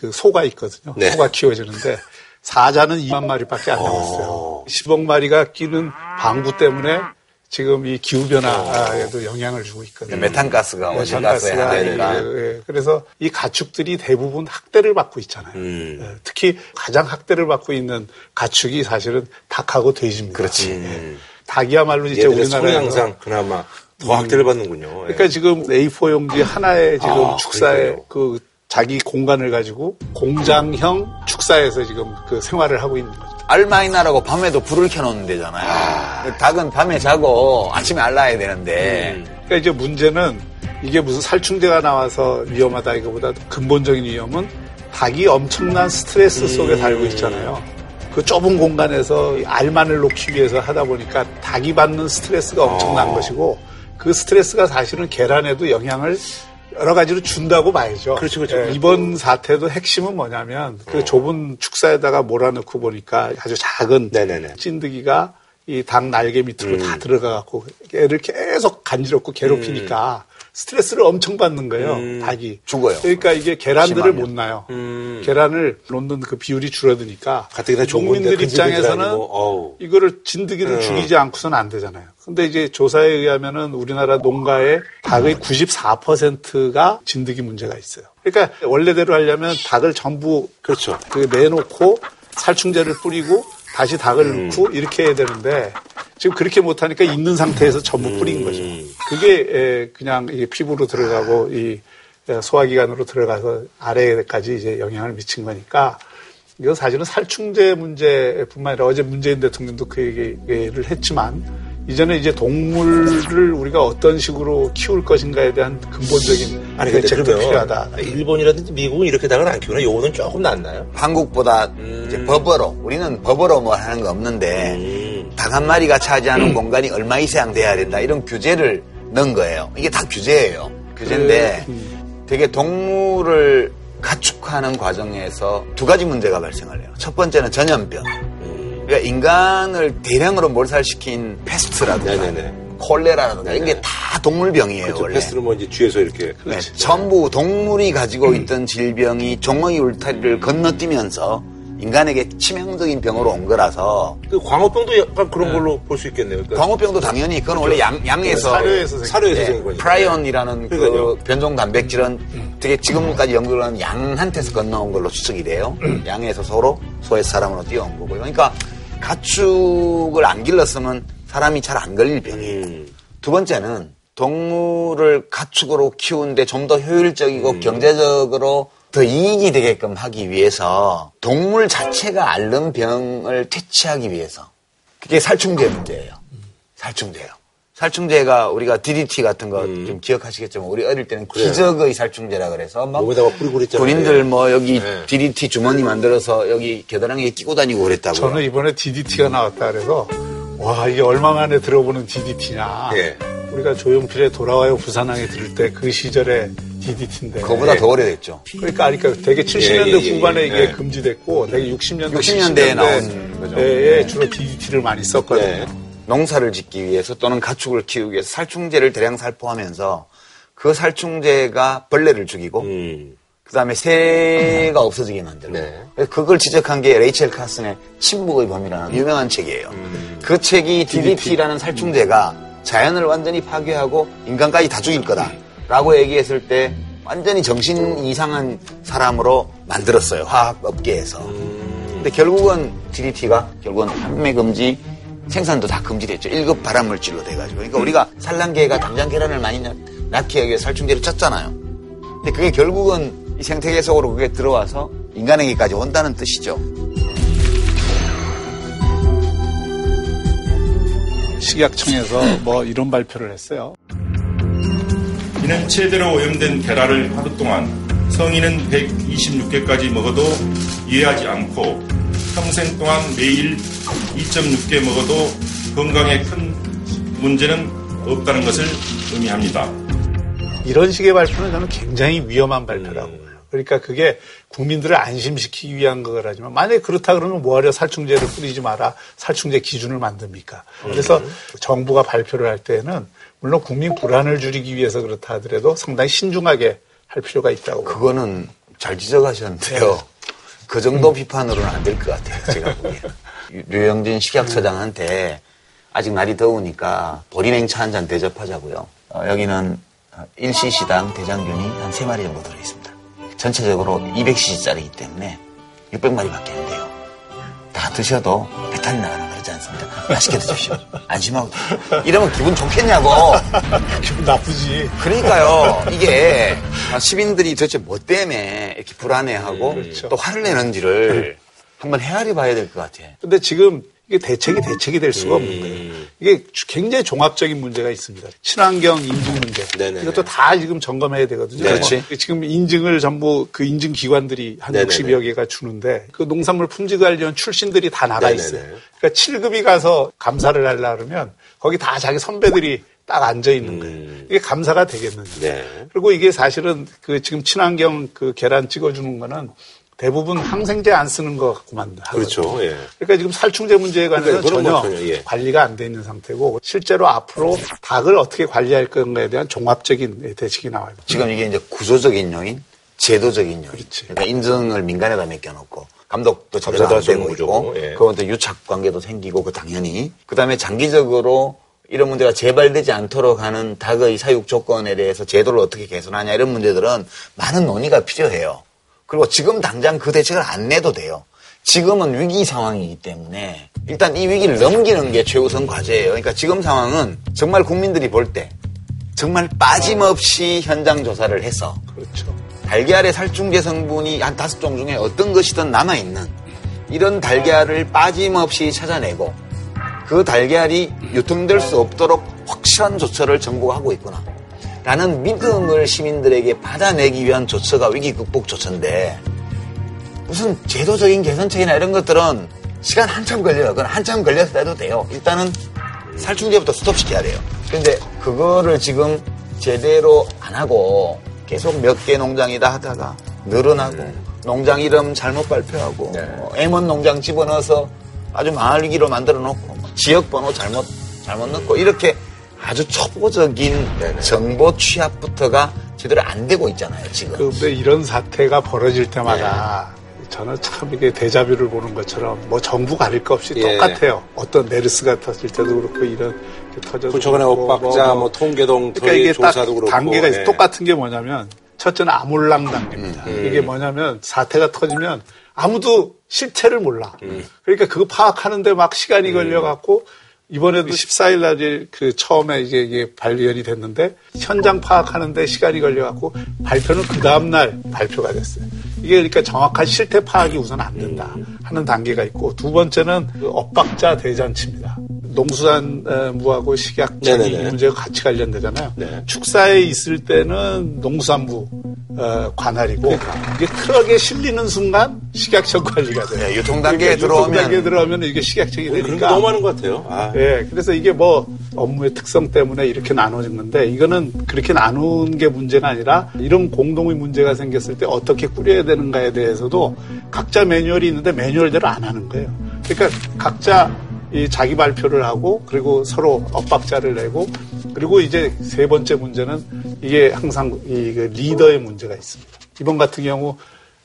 D: 그 소가 있거든요.
A: 네.
D: 소가 키워지는데 사자는 2만 마리밖에 안 남았어요. 10억 마리가 끼는 방구 때문에 지금 이 기후 변화에도 영향을 주고 있거든요.
C: 메탄가스가 온실가스의
D: 메탄가스가
C: 하나니까.
D: 예, 예. 그래서 이 가축들이 대부분 학대를 받고 있잖아요.
A: 음.
D: 예, 특히 가장 학대를 받고 있는 가축이 사실은 닭하고 돼지입니다.
C: 그렇지.
D: 예. 닭이야말로 이제 우리나라에서
A: 항상 그나마 더 학대를 받는군요. 예.
D: 그러니까 지금 A4 용지 하나에 지금
A: 아,
D: 축사에
A: 그러니까요.
D: 그 자기 공간을 가지고 공장형 축사에서 지금 그 생활을 하고 있는 거죠.
C: 알마이나라고 밤에도 불을 켜놓는 데잖아요. 닭은 밤에 자고 아침에 알라야 되는데
D: 그러니까 이제 문제는 이게 무슨 살충제가 나와서 위험하다 이거보다 근본적인 위험은 닭이 엄청난 스트레스 속에 살고 있잖아요. 그 좁은 공간에서 이 알만을 놓기 위해서 하다 보니까 닭이 받는 스트레스가 엄청난 것이고 그 스트레스가 사실은 계란에도 영향을 여러 가지로 준다고 봐야죠.
A: 그렇죠, 그렇죠.
D: 예, 이번 사태도 핵심은 뭐냐면 그 좁은 축사에다가 몰아넣고 보니까 아주 작은
A: 네네네.
D: 찐득이가 이 닭 날개 밑으로 다 들어가 갖고 애를 계속 간지럽고 괴롭히니까 스트레스를 엄청 받는 거예요, 닭이.
C: 죽어요.
D: 그러니까 이게 계란들을
C: 심하면.
D: 못 나요. 계란을 놓는 그 비율이 줄어드니까
A: 가뜩이나 건데
D: 입장에서는
A: 뭐.
D: 이거를 진드기를 죽이지 않고서는 안 되잖아요. 근데 이제 조사에 의하면은 우리나라 농가의 닭의 94%가 진드기 문제가 있어요. 그러니까 원래대로 하려면 닭을 전부
A: 그렇죠.
D: 그 내놓고 살충제를 뿌리고 다시 닭을
A: 음.
D: 넣고 이렇게 해야 되는데 지금 그렇게 못하니까 있는 상태에서 전부 뿌린 거죠.
A: 음.
D: 그게 에, 그냥 이 피부로 들어가고 이 에, 소화기관으로 들어가서 아래까지 이제 영향을 미친 거니까 이건 사실은 살충제 문제뿐만 아니라 어제 문재인 대통령도 그 얘기를 했지만 이전에 이제 동물을 우리가 어떤 식으로 키울 것인가에 대한 근본적인
A: 아니 근데
D: 대책도
A: 그러면
D: 필요하다.
A: 일본이라든지 미국은 이렇게 닭을 안 키우나? 요거는 조금 낫나요?
C: 한국보다 이제 법으로 우리는 법으로 뭐 하는 거 없는데
A: 음.
C: 닭한 마리가 차지하는 공간이 얼마 이상 돼야 된다 이런 규제를 넣은 거예요. 이게 다 규제예요. 규제인데 되게 동물을 가축하는 과정에서 두 가지 문제가 발생을 해요. 첫 번째는 전염병. 그러니까 인간을 대량으로 몰살시킨 페스트라든가
A: 네네네.
C: 콜레라라든가 이런 게 다 동물병이에요.
A: 그렇죠.
C: 원래.
A: 패스트는 뭐 이제 뒤에서 이렇게.
C: 네, 전부 동물이 가지고 있던 질병이 종의 울타리를 건너뛰면서 인간에게 치명적인 병으로 온 거라서
A: 그 광우병도 약간 그런 걸로 볼 수 있겠네요. 그러니까
C: 광우병도 당연히 그건 원래 양, 양에서
D: 사료에서 생긴
A: 사료에서
C: 네,
A: 생긴 거니까.
C: 프라이온이라는 그. 변종 단백질은 되게 지금까지 연구를 하는 양한테서 건너온 걸로 추측이 돼요. 양에서 서로 소에서 사람으로 뛰어온 거고요. 그러니까 가축을 안 길렀으면 사람이 잘 안 걸릴 병이에요.
A: 음.
C: 두 번째는 동물을 가축으로 키우는데 좀 더 효율적이고
A: 음.
C: 경제적으로 더 이익이 되게끔 하기 위해서 동물 자체가 앓는 병을 퇴치하기 위해서 그게 살충제 문제예요. 살충제요. 살충제가 우리가 DDT 같은 거좀 기억하시겠지만 우리 어릴 때는
A: 음. 그래요.
C: 기적의 살충제라 그래서 막
A: 몸에다가 뿌리고 그랬잖아요.
C: 군인들 뭐 여기
A: 네.
C: DDT 주머니 만들어서 여기 겨드랑이에 끼고 다니고 그랬다고요.
D: 저는 이번에 DDT가 나왔다 그래서 와 이게 얼마 만에 들어보는 DDT냐.
A: 예.
D: 우리가 조용필의 돌아와요 부산항에 들을 때 그 시절의 DDT인데.
C: 그거보다 더 오래됐죠.
D: 그러니까 그러니까 되게 70년대
A: 예, 예, 예,
D: 후반에
A: 예.
D: 이게
A: 예.
D: 금지됐고 되게 60년대
C: 60년대에 나온 거죠.
D: 예, 예, 주로 DDT를 많이 썼거든요.
A: 네.
C: 농사를 짓기 위해서 또는 가축을 키우기 위해서 살충제를 대량 살포하면서 그 살충제가 벌레를 죽이고
A: 음.
C: 그다음에 새가 없어지게 만들고
A: 네.
C: 그걸 지적한 게 레이첼 카슨의 침묵의 범이라는 유명한 책이에요. 그 책이 DDT라는 살충제가 자연을 완전히 파괴하고 인간까지 다 죽일 거다라고 얘기했을 때 완전히 정신 이상한 사람으로 만들었어요. 화학 업계에서. 근데 결국은 DDT가 결국은 판매 금지, 생산도 다 금지됐죠. 1급 발암물질로 돼가지고. 그러니까 우리가 산란계가 당장 계란을 많이 낳- 낳게 하기 위해 살충제를 쳤잖아요. 근데 그게 결국은 이 생태계 속으로 그게 들어와서 인간에게까지 온다는 뜻이죠.
D: 식약청에서 뭐 이런 발표를 했어요.
G: 이는 제대로 오염된 계란을 하루 동안 성인은 126개까지 먹어도 이해하지 않고 평생 동안 매일 2.6개 먹어도 건강에 큰 문제는 없다는 것을 의미합니다.
D: 이런 식의 발표는 저는 굉장히 위험한 발표라고 봐요. 그러니까 그게 국민들을 안심시키기 위한 거라지만 만약에 그렇다 그러면 뭐하려 살충제를 뿌리지 마라 살충제 기준을 만듭니까? 그래서 정부가 발표를 할 때는 물론 국민 불안을 줄이기 위해서 그렇다 하더라도 상당히 신중하게 할 필요가 있다고.
C: 그거는 잘 지적하셨는데요. 그 정도 비판으로는 안 될 것 같아요. 제가 보기에는. 류영진 식약처장한테 아직 날이 더우니까 보리냉차 한 잔 대접하자고요. 어, 여기는 1cc당 대장균이 한 3마리 정도 들어있습니다. 전체적으로 200cc짜리이기 때문에 600마리밖에 안 돼요. 다 드셔도 배탈이 나거나 그러지 않습니다. 맛있게 드십시오. 안심하고. 이러면 기분 좋겠냐고.
D: 기분 나쁘지.
C: 그러니까요. 이게 시민들이 도대체 뭐 때문에 이렇게 불안해하고
D: 그렇죠.
C: 또 화를 내는지를 한번 헤아려 봐야 될 것 같아.
D: 근데 지금 이게 대책이 대책이 될 수가 없는 거예요. 이게 주- 굉장히 종합적인 문제가 있습니다. 친환경 인증 문제.
A: 네네네.
D: 이것도 다 지금 점검해야 되거든요.
C: 그렇지.
D: 뭐 지금 인증을 전부 그 인증 기관들이 한
A: 네네네.
D: 60여 개가 주는데 그 농산물 품질 관련 출신들이 다 나가
A: 네네네.
D: 있어요. 그러니까 7급이 가서 감사를 하려 그러면 거기 다 자기 선배들이 딱 앉아 있는 거예요. 이게 감사가 되겠는지.
A: 음. 네.
D: 그리고 이게 사실은 그 지금 친환경 그 계란 찍어주는 거는 대부분 항생제 안 쓰는 거 갖고만 하거든요.
A: 그렇죠. 예.
D: 그러니까 지금 살충제 문제에 관해서는
A: 그러니까
D: 전혀,
A: 예.
D: 관리가 안 돼 있는 상태고 실제로 앞으로 닭을 어떻게 관리할 건가에 대한 종합적인 대책이 나와요.
C: 지금 이게 이제 구조적인 요인, 제도적인 요인.
D: 그렇지.
C: 그러니까 인증을 민간에다 맡겨놓고 감독도 제대로 안 되고 있고
A: 예.
C: 그건 또 유착 관계도 생기고 그 당연히 그다음에 장기적으로 이런 문제가 재발되지 않도록 하는 닭의 사육 조건에 대해서 제도를 어떻게 개선하냐 이런 문제들은 많은 논의가 필요해요. 그리고 지금 당장 그 대책을 안 내도 돼요. 지금은 위기 상황이기 때문에 일단 이 위기를 넘기는 게 최우선 과제예요. 그러니까 지금 상황은 정말 국민들이 볼 때 정말 빠짐없이 현장 조사를 해서
D: 그렇죠.
C: 달걀의 살충제 성분이 한 다섯 종 중에 어떤 것이든 남아있는 이런 달걀을 빠짐없이 찾아내고 그 달걀이 유통될 수 없도록 확실한 조처를 정부가 하고 있구나. 라는 믿음을 시민들에게 받아내기 위한 조처가 위기 극복 조처인데 무슨 제도적인 개선책이나 이런 것들은 시간 한참 걸려요. 그건 한참 걸려서 해도 돼요. 일단은 살충제부터 스톱시켜야 돼요. 그런데 그거를 지금 제대로 안 하고 계속 몇 개 농장이다 하다가 늘어나고 농장 이름 잘못 발표하고 뭐 M1 농장 집어넣어서 아주 마을기로 만들어 놓고 지역 번호 잘못 잘못 넣고 이렇게 아주 초보적인 정보 취합부터가 제대로 안 되고 있잖아요 지금.
D: 근데 이런 사태가 벌어질 때마다 저는 참 이게 대자뷰를 보는 것처럼 뭐 정부 가릴 것 없이
A: 예.
D: 똑같아요. 어떤 메르스가 터질 때도 그렇고 이런 게 터져도
A: 부처간의 엇박자,
D: 뭐,
A: 뭐 통계동
D: 그러니까 이게 딱
A: 조사도 그렇고
D: 단계가 있어
A: 예.
D: 똑같은 게 뭐냐면 첫째는 아몰랑 단계입니다.
A: 음.
D: 이게 뭐냐면 사태가 터지면 아무도 실체를 몰라.
A: 음.
D: 그러니까 그거 파악하는데 막 시간이 걸려갖고 이번에도 14일 날에 그 처음에 이게, 이게 발견이 됐는데 현장 파악하는데 시간이 걸려갖고 발표는 그 다음날 발표가 됐어요. 이게 그러니까 정확한 실태 파악이 우선 안 된다 하는 단계가 있고 두 번째는 그 엇박자 대잔치입니다. 농수산 무하고 식약청이
A: 네네네.
D: 문제가 같이 관련되잖아요.
A: 네.
D: 축사에 있을 때는 농수산부 어, 관할이고 이게 트럭에 실리는 순간 식약청 관리가 돼요.
C: 네, 유통 단계에
D: 그러니까
C: 들어오면-
D: 유통 단계에 들어오면 이게 식약청이
A: 그런 게
D: 되니까
A: 너무 많은 것 같아요. 아.
D: 예, 그래서 이게 뭐 업무의 특성 때문에 이렇게 나눠진 건데 이거는 그렇게 나눈 게 문제가 아니라 이런 공동의 문제가 생겼을 때 어떻게 꾸려야 되는가에 대해서도 각자 매뉴얼이 있는데 매뉴얼대로 안 하는 거예요. 그러니까 각자 이 자기 발표를 하고 그리고 서로 엇박자를 내고 그리고 이제 세 번째 문제는 이게 항상 이그 리더의 문제가 있습니다. 이번 같은 경우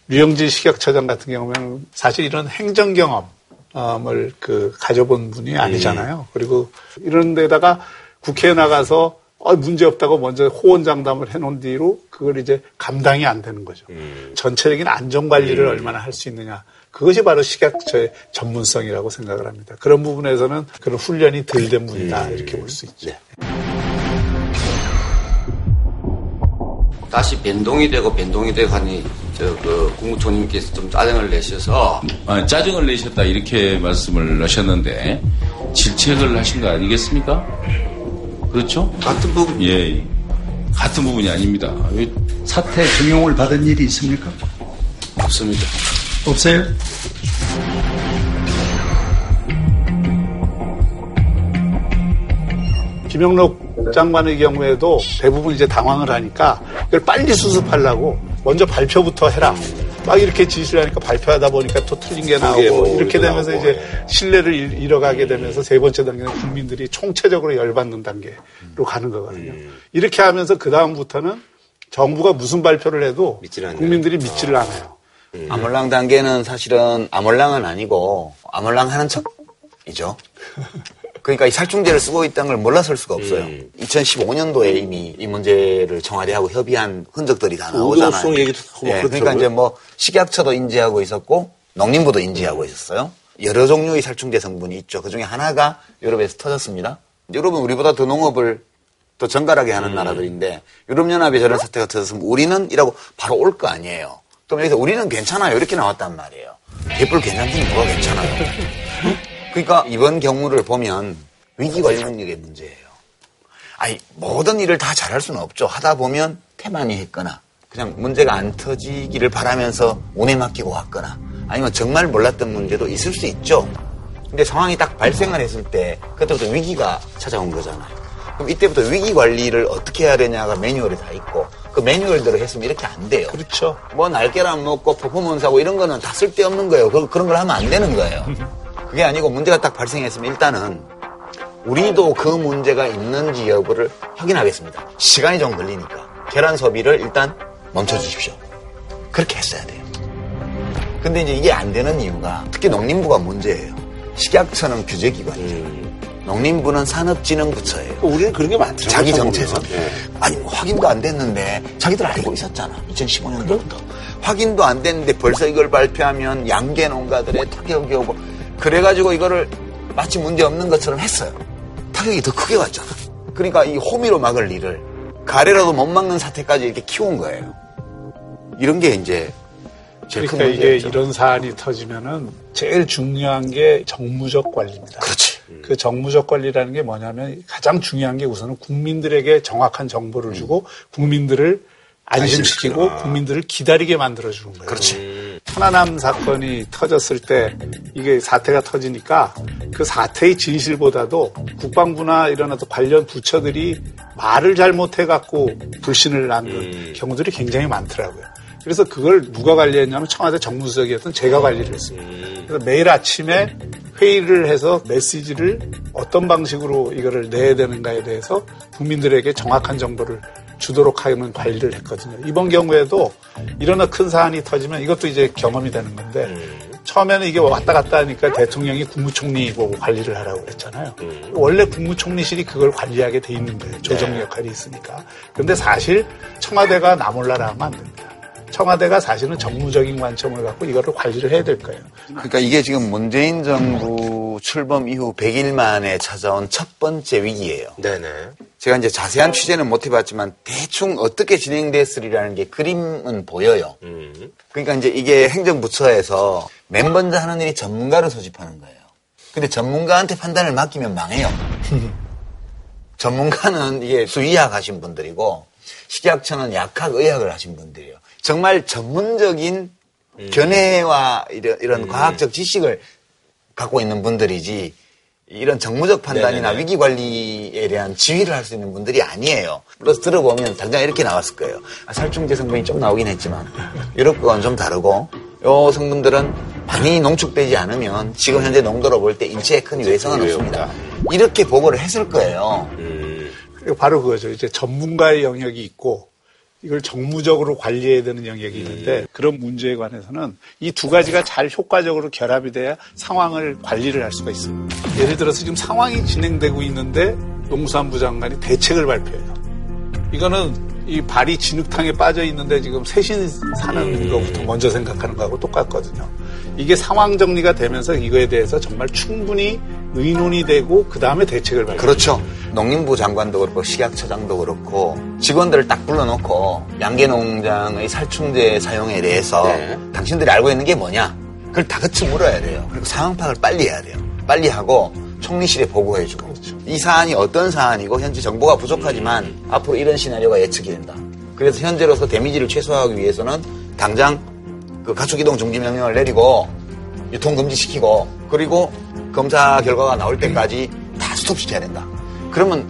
D: 류영진 식약처장 같은 경우는 사실 이런 행정 경험을 그 가져본 분이 아니잖아요. 그리고 이런 데다가 국회에 나가서 어, 문제 없다고 먼저 호언장담을 해놓은 뒤로 그걸 이제 감당이 안 되는 거죠. 전체적인 안전 관리를 얼마나 할 수 있느냐. 그것이 바로 식약처의 전문성이라고 생각을 합니다. 그런 부분에서는 그런 훈련이 덜 된 분이다 이렇게 볼 수 있죠.
H: 다시 변동이 되고 변동이 되고 하니 저그 국무총리께서 좀 짜증을 내셔서
I: 아, 짜증을 내셨다 이렇게 말씀을 하셨는데 질책을 하신 거 아니겠습니까? 그렇죠?
H: 같은 부분
I: 예, 같은 부분이 아닙니다. 왜
J: 사퇴 증용을 받은 일이 있습니까?
H: 없습니다.
J: 없어요?
D: 김영록 장관의 경우에도 대부분 이제 당황을 하니까 이걸 빨리 수습하려고 먼저 발표부터 해라. 막 이렇게 지시를 하니까 발표하다 보니까 또 틀린 게 나오고
A: 뭐
D: 이렇게 되면서
A: 나오고,
D: 이제
A: 예.
D: 신뢰를 잃- 잃어가게 되면서 세 번째 단계는 국민들이 총체적으로 열받는 단계로 가는 거거든요.
A: 음.
D: 이렇게 하면서 그 다음부터는 정부가 무슨 발표를 해도. 국민들이 믿지를 않아요.
C: 아몰랑 단계는 사실은 아몰랑은 아니고 아몰랑 하는 척이죠. 그러니까 이 살충제를 쓰고 있다는 걸 몰라설 수가 없어요.
A: 음.
C: 2015년도에 이미 이 문제를 청와대하고 협의한 흔적들이 다 나오잖아요. 예, 그러니까. 이제 뭐 식약처도 인지하고 있었고 농림부도 인지하고 있었어요. 여러 종류의 살충제 성분이 있죠. 그 중에 하나가 유럽에서 터졌습니다. 유럽은 우리보다 더 농업을 더 정갈하게 하는
A: 음.
C: 나라들인데 유럽연합에 저런 사태가 터졌으면 우리는 이라고 바로 올 거 아니에요. 그럼 여기서 우리는 괜찮아요. 이렇게 나왔단 말이에요. 개뿔 괜찮긴 뭐가 괜찮아요. 그러니까 이번 경우를 보면 위기 관리 능력의 문제예요. 아니 모든 일을 다 잘할 수는 없죠. 하다 보면 태만히 했거나 그냥 문제가 안 터지기를 바라면서 운에 맡기고 왔거나 아니면 정말 몰랐던 문제도 있을 수 있죠. 근데 상황이 딱 발생을 했을 때 그때부터 위기가 찾아온 거잖아요. 그럼 이때부터 위기 관리를 어떻게 해야 되냐가 매뉴얼에 다 있고 그 매뉴얼대로 했으면 이렇게 안 돼요.
D: 그렇죠.
C: 뭐 날개랑 먹고 퍼포먼스하고 이런 거는 다 쓸데없는 거예요. 그, 그런 걸 하면 안 되는 거예요. 그게 아니고 문제가 딱 발생했으면 일단은 우리도 그 문제가 있는지 여부를 확인하겠습니다. 시간이 좀 걸리니까 계란 소비를 일단 멈춰 주십시오. 그렇게 했어야 돼요. 근데 이제 이게 안 되는 이유가 특히 농림부가 문제예요. 식약처는 규제기관이죠. 농림부는 산업진흥부처예요.
A: 우리는 그런 게 많더라고요.
C: 자기
A: 참
C: 정체성.
A: 보면. 예.
C: 아니, 뭐 확인도 안 됐는데 자기들 알고 있었잖아. 2015년도부터. 확인도 안 됐는데 벌써 이걸 발표하면 양계 농가들의 타격이 오고 그래가지고 이거를 마치 문제 없는 것처럼 했어요. 타격이 더 크게 왔잖아. 그러니까 이 호미로 막을 일을 가래라도 못 막는 사태까지 이렇게 키운 거예요. 이런 게 이제 제일 큰
D: 그러니까 이게
C: 문제였죠.
D: 이런 사안이 터지면은 제일 중요한 게 정무적 관리입니다.
C: 그렇지.
D: 그 정무적 관리라는 게 뭐냐면 가장 중요한 게 우선은 국민들에게 정확한 정보를 주고 국민들을 안심시키고. 국민들을 기다리게 만들어주는 거예요.
C: 그렇지.
D: 천안함 사건이 터졌을 때 이게 사태가 터지니까 그 사태의 진실보다도 국방부나 이런 어떤 관련 부처들이 말을 잘못해갖고 불신을 낳는
A: 음.
D: 경우들이 굉장히 많더라고요. 그래서 그걸 누가 관리했냐면 청와대 정무수석이었던 제가 관리를 했습니다.
A: 음.
D: 그래서 매일 아침에 회의를 해서 메시지를 어떤 방식으로 이거를 내야 되는가에 대해서 국민들에게 정확한 정보를 주도록 하는 관리를 했거든요. 이번 경우에도 이런 큰 사안이 터지면 이것도 이제 경험이 되는 건데 처음에는 이게 왔다 갔다 하니까 대통령이 국무총리 보고 관리를 하라고 그랬잖아요. 원래 국무총리실이 그걸 관리하게 돼 있는 거예요. 조정 역할이 있으니까. 근데 사실 청와대가 나몰라라 하면 안 됩니다. 청와대가 사실은 정무적인 관점을 갖고 이거를 관리를 해야 될 거예요.
C: 그러니까 이게 지금 문재인 정부 출범 이후 100일 만에 찾아온 첫 번째 위기예요.
A: 네네.
C: 제가 이제 자세한 취재는 못 해봤지만 대충 어떻게 진행됐으리라는 게 그림은 보여요.
A: 음.
C: 그러니까 이제 이게 행정부처에서 맨 먼저 하는 일이 전문가를 소집하는 거예요. 근데 전문가한테 판단을 맡기면 망해요. 전문가는 이게 수의학 하신 분들이고 식약처는 약학 의학을 하신 분들이에요. 정말 전문적인 견해와 이런, 이런 과학적 지식을 갖고 있는 분들이지 이런 정무적 판단이나
A: 네네네.
C: 위기 관리에 대한 지휘를 할 수 있는 분들이 아니에요. 플러스 들어보면 당장 이렇게 나왔을 거예요. 아, 살충제 성분이 좀 나오긴 했지만 유럽 거와는 좀 다르고 요 성분들은 많이 농축되지 않으면 지금 현재 농도로 볼 때 인체에 큰 외성은 없습니다. 이렇게 보고를 했을 거예요.
D: 그리고 바로 그거죠. 이제 전문가의 영역이 있고 이걸 정무적으로 관리해야 되는 영역이 있는데 그런 문제에 관해서는 이 두 가지가 잘 효과적으로 결합이 돼야 상황을 관리를 할 수가 있습니다. 예를 들어서 지금 상황이 진행되고 있는데 농수산부 장관이 대책을 발표해요. 이거는 이 발이 진흙탕에 빠져 있는데 지금 세신 사는 것부터 먼저 생각하는 거하고 똑같거든요. 이게 상황 정리가 되면서 이거에 대해서 정말 충분히 의논이 되고 그 다음에 대책을 발표.
C: 그렇죠. 농림부 장관도 그렇고 식약처장도 그렇고 직원들을 딱 불러놓고 양계농장의 살충제 사용에 대해서
A: 네.
C: 당신들이 알고 있는 게 뭐냐? 그걸 다그치 물어야 돼요. 그리고 상황 파악을 빨리 해야 돼요. 빨리 하고 총리실에 보고해주고 이 사안이 어떤 사안이고 현재 정보가 부족하지만 앞으로 이런 시나리오가 예측이 된다. 그래서 현재로서 데미지를 최소화하기 위해서는 당장 그 가축 이동 중지 명령을 내리고 유통 금지시키고 그리고 검사 결과가 나올 때까지 다 스톱시켜야 된다. 그러면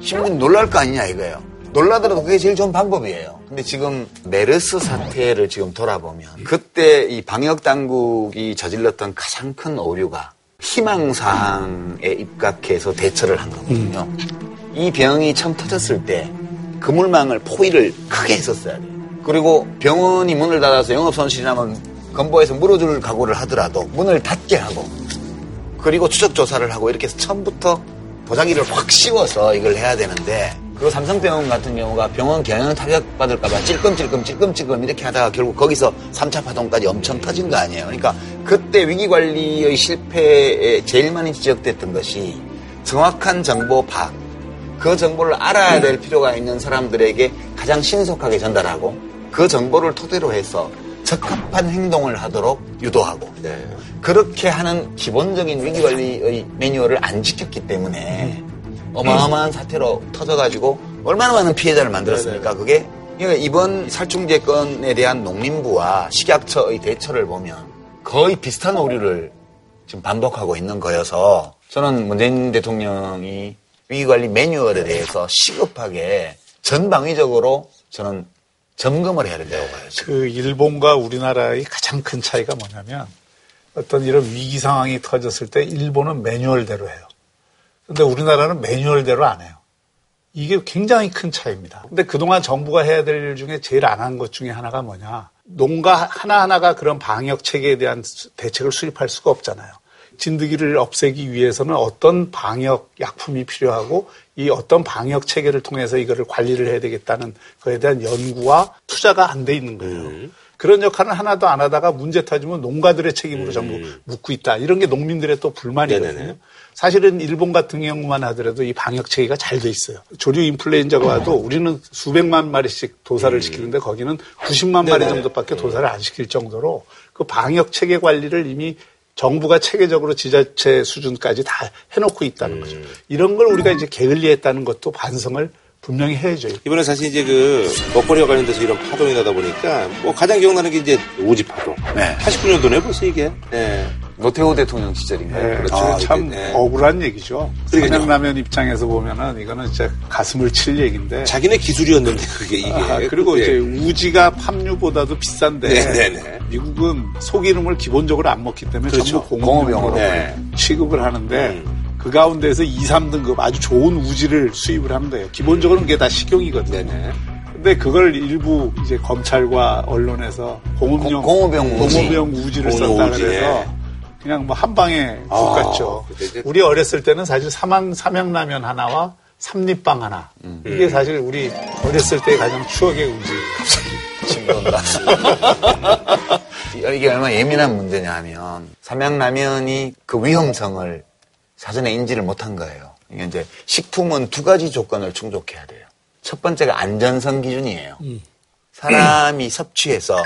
C: 시민들이 놀랄 거 아니냐 이거예요. 놀라더라도 그게 제일 좋은 방법이에요. 근데 지금 메르스 사태를 지금 돌아보면 그때 이 방역 당국이 저질렀던 가장 큰 오류가 희망 사항에 입각해서 대처를 한 거거든요. 이 병이 처음 터졌을 때 그물망을 포위를 크게 했었어야 돼요. 그리고 병원이 문을 닫아서 영업 손실이 나면 건보에서 물어줄 각오를 하더라도 문을 닫게 하고 그리고 추적 조사를 하고 이렇게 해서 처음부터 보자기를 확 씌워서 이걸 해야 되는데 그 삼성병원 같은 경우가 병원 경영 타격받을까봐 찔끔찔끔 찔끔찔끔 이렇게 하다가 결국 거기서 3차 파동까지 엄청 터진 거 아니에요. 그러니까 그때 위기관리의 실패에 제일 많이 지적됐던 것이 정확한 정보 파악. 그 정보를 알아야 될 필요가 있는 사람들에게 가장 신속하게 전달하고 그 정보를 토대로 해서 적합한 행동을 하도록 유도하고
A: 네.
C: 그렇게 하는 기본적인 위기관리의 매뉴얼을 안 지켰기 때문에 어마어마한 사태로 터져가지고 얼마나 많은 피해자를 만들었습니까? 그게 그러니까 이번 살충제 건에 대한 농림부와 식약처의 대처를 보면 거의 비슷한 오류를 지금 반복하고 있는 거여서 저는 문재인 대통령이 위기관리 매뉴얼에 대해서 시급하게 전방위적으로 저는 점검을 해야 된다고 봐요.
D: 그 일본과 우리나라의 가장 큰 차이가 뭐냐면 어떤 이런 위기 상황이 터졌을 때 일본은 매뉴얼대로 해요. 근데 우리나라는 매뉴얼대로 안 해요. 이게 굉장히 큰 차이입니다. 근데 그동안 정부가 해야 될 일 중에 제일 안 한 것 중에 하나가 뭐냐. 농가 하나하나가 그런 방역 체계에 대한 수- 대책을 수립할 수가 없잖아요. 진드기를 없애기 위해서는 어떤 방역 약품이 필요하고 이 어떤 방역 체계를 통해서 이거를 관리를 해야 되겠다는 거에 대한 연구와 투자가 안 돼 있는 거예요. 그런 역할은 하나도 안 하다가 문제 터지면 농가들의 책임으로 전부 묻고 있다. 이런 게 농민들의 또 불만이거든요.
A: 네네네.
D: 사실은 일본 같은 경우만 하더라도 이 방역 체계가 잘 돼 있어요. 조류 인플루엔자가 와도 우리는 수백만 마리씩 도사를 시키는데 거기는 90만 마리. 정도밖에 도사를 안 시킬 정도로 그 방역 체계 관리를 이미 정부가 체계적으로 지자체 수준까지 다 해놓고 있다는 거죠. 이런 걸 우리가 이제 게을리했다는 것도 반성을 분명히 해야죠.
A: 이번에 사실 이제 그 먹거리와 관련돼서 이런 파동이 나다 보니까 뭐 가장 기억나는 게 이제 오지 파동.
C: 네.
A: 89년도네 벌써 이게. 예.
C: 노태우 대통령 시절인가요?
D: 네,
A: 그렇죠.
D: 아, 참
A: 네.
D: 억울한 얘기죠. 삼양라면 입장에서 보면은 이거는 진짜 가슴을 칠 얘기인데.
A: 자기네 기술이었는데 그게 이게.
D: 아, 그리고
A: 예.
D: 이제 우지가 팜유보다도 비싼데
A: 네네네.
D: 미국은 소기름을 기본적으로 안 먹기 때문에
A: 그렇죠.
D: 전부
C: 공업용으로.
D: 공업용으로
A: 네.
D: 취급을 하는데
A: 음.
D: 그 가운데서 2, 3등급 아주 좋은 우지를 수입을 하면 돼요. 기본적으로는 그게 다 식용이거든요.
A: 네네.
D: 근데 그걸 일부 이제 검찰과 언론에서 공업용
C: 공- 공업용 우지.
D: 우지를 썼다
A: 우지,
D: 그래서
A: 예.
D: 그냥 뭐 한 방에 훅
A: 아,
D: 갔죠. 우리 어렸을 때는 사실 삼양 삼양라면 하나와 삼립빵 하나
A: 음.
D: 이게 사실 우리 어렸을 때 가장 추억의 우지.
C: 친구다. 이게 얼마나 예민한 문제냐 하면 삼양라면이 그 위험성을 사전에 인지를 못한 거예요. 이게 이제 식품은 두 가지 조건을 충족해야 돼요. 첫 번째가 안전성 기준이에요. 사람이 섭취해서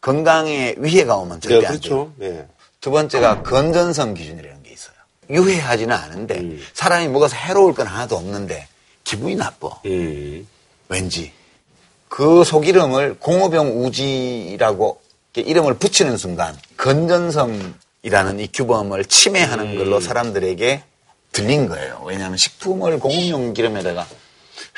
C: 건강에 위해가 오면
A: 네,
C: 절대 안 돼요.
A: 그렇죠. 예.
C: 두 번째가 건전성 기준이라는 게 있어요. 유해하지는 않은데
A: 음.
C: 사람이 먹어서 해로울 건 하나도 없는데 기분이 나빠.
A: 음.
C: 왠지 그 소기름을 공업용 우지라고 이렇게 이름을 붙이는 순간 건전성 이라는 이 규범을 침해하는
A: 음.
C: 걸로 사람들에게 들린 거예요. 왜냐하면 식품을 공업용 기름에다가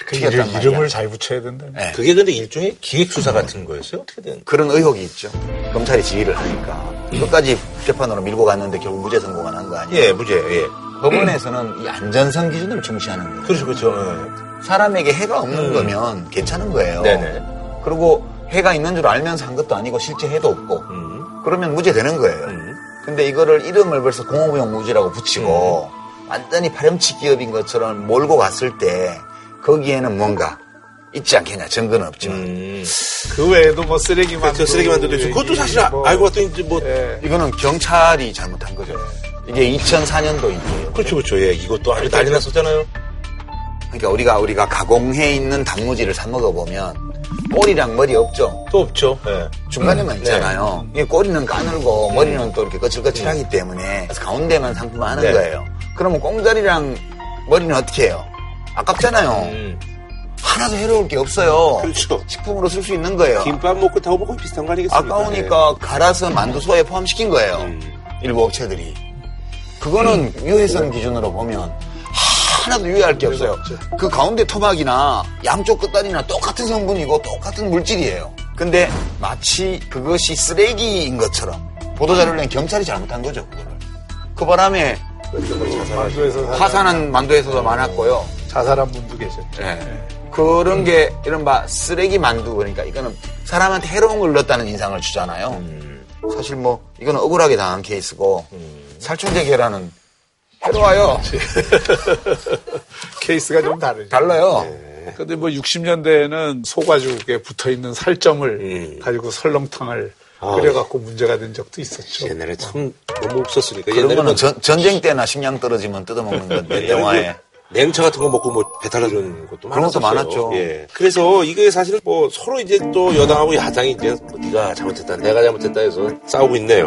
D: 그 이름. 이름을 잘 붙여야 된다.
C: 네.
A: 그게 근데 일종의 기획수사 같은 거였어요? 어떻게 된?
C: 그런 의혹이 있죠. 검찰이 지휘를 하니까 끝까지 재판으로 밀고 갔는데 결국 무죄 선고가 난 거 아니에요?
A: 예, 무죄, 예.
C: 법원에서는 이 안전성 기준을 중시하는 거예요.
A: 그렇죠, 그렇죠.
C: 사람에게 해가 없는 거면 괜찮은 거예요.
A: 음. 네네.
C: 그리고 해가 있는 줄 알면서 한 것도 아니고 실제 해도 없고
A: 음.
C: 그러면 무죄 되는 거예요.
A: 음.
C: 근데 이거를 이름을 벌써 공업용 우지라고 붙이고
A: 음.
C: 완전히 파렴치 기업인 것처럼 몰고 갔을 때 거기에는 뭔가 있지 않겠냐. 증거는 없지만.
A: 음.
D: 그 외에도 뭐 쓰레기 만두.
A: 그렇죠. 쓰레기 만두도 있고. 그것도 사실 아-
D: 뭐,
A: 알고 봤더니 이제 뭐.
D: 예.
C: 이거는 경찰이 잘못한 거죠. 이게 2004년도 일이에요.
A: 그렇죠, 그렇죠. 예, 이것도 아주 난리 났었잖아요.
C: 그러니까 우리가 우리가 가공해 있는 단무지를 사 먹어 보면 꼬리랑 머리 없죠.
A: 또 없죠. 예.
C: 중간에만 있잖아요. 이게 꼬리는 까늘고 머리는 또 이렇게 거칠거칠하기 때문에 그래서 가운데만 상품화하는
A: 네.
C: 거예요. 그러면 꽁다리랑 머리는 어떻게 해요? 아깝잖아요.
A: 음.
C: 하나도 해로울 게 없어요.
A: 그렇죠.
C: 식품으로 쓸 수 있는 거예요.
A: 김밥 먹고 타고 먹고 비슷한 거 아니겠습니까?
C: 아까우니까 갈아서 만두 소에 포함시킨 거예요.
A: 음.
C: 일부 업체들이. 그거는 유해성 기준으로 보면 하나도 유해할 게 없어요. 그 가운데 토막이나 양쪽 끝다리나 똑같은 성분이고 똑같은 물질이에요. 근데 마치 그것이 쓰레기인 것처럼 보도자료를 낸 경찰이 잘못한 거죠. 그거를. 그 바람에
D: 만두에서
C: 화산은 만두에서도 많았고요.
D: 자살한 분도 계셨죠.
C: 예. 그런 게 이른바 쓰레기 만두 그러니까 이거는 사람한테 해로운 걸 넣었다는 인상을 주잖아요. 사실 뭐 이거는 억울하게 당한 케이스고 살충제 계란은 해로워요.
D: 케이스가 좀 다르죠.
C: 달라요.
D: 근데 뭐 60년대에는 소가죽에 붙어 있는 살점을
A: 음.
D: 가지고 설렁탕을
A: 아.
D: 끓여갖고 문제가 된 적도 있었죠.
A: 옛날에 참 너무 없었으니까.
C: 그런
A: 옛날에
C: 거는
A: 뭐
C: 전, 전쟁 때나 식량 떨어지면 뜯어먹는 건데 영화에.
A: 뭐 냉차 같은 거 먹고 뭐 배탈 나주는 것도
C: 그런 것도. 많았죠.
A: 예. 그래서 이게 사실 뭐 서로 이제 또 여당하고 야당이 이제 뭐 네가 잘못했다, 내가 잘못했다 해서 싸우고 있네요.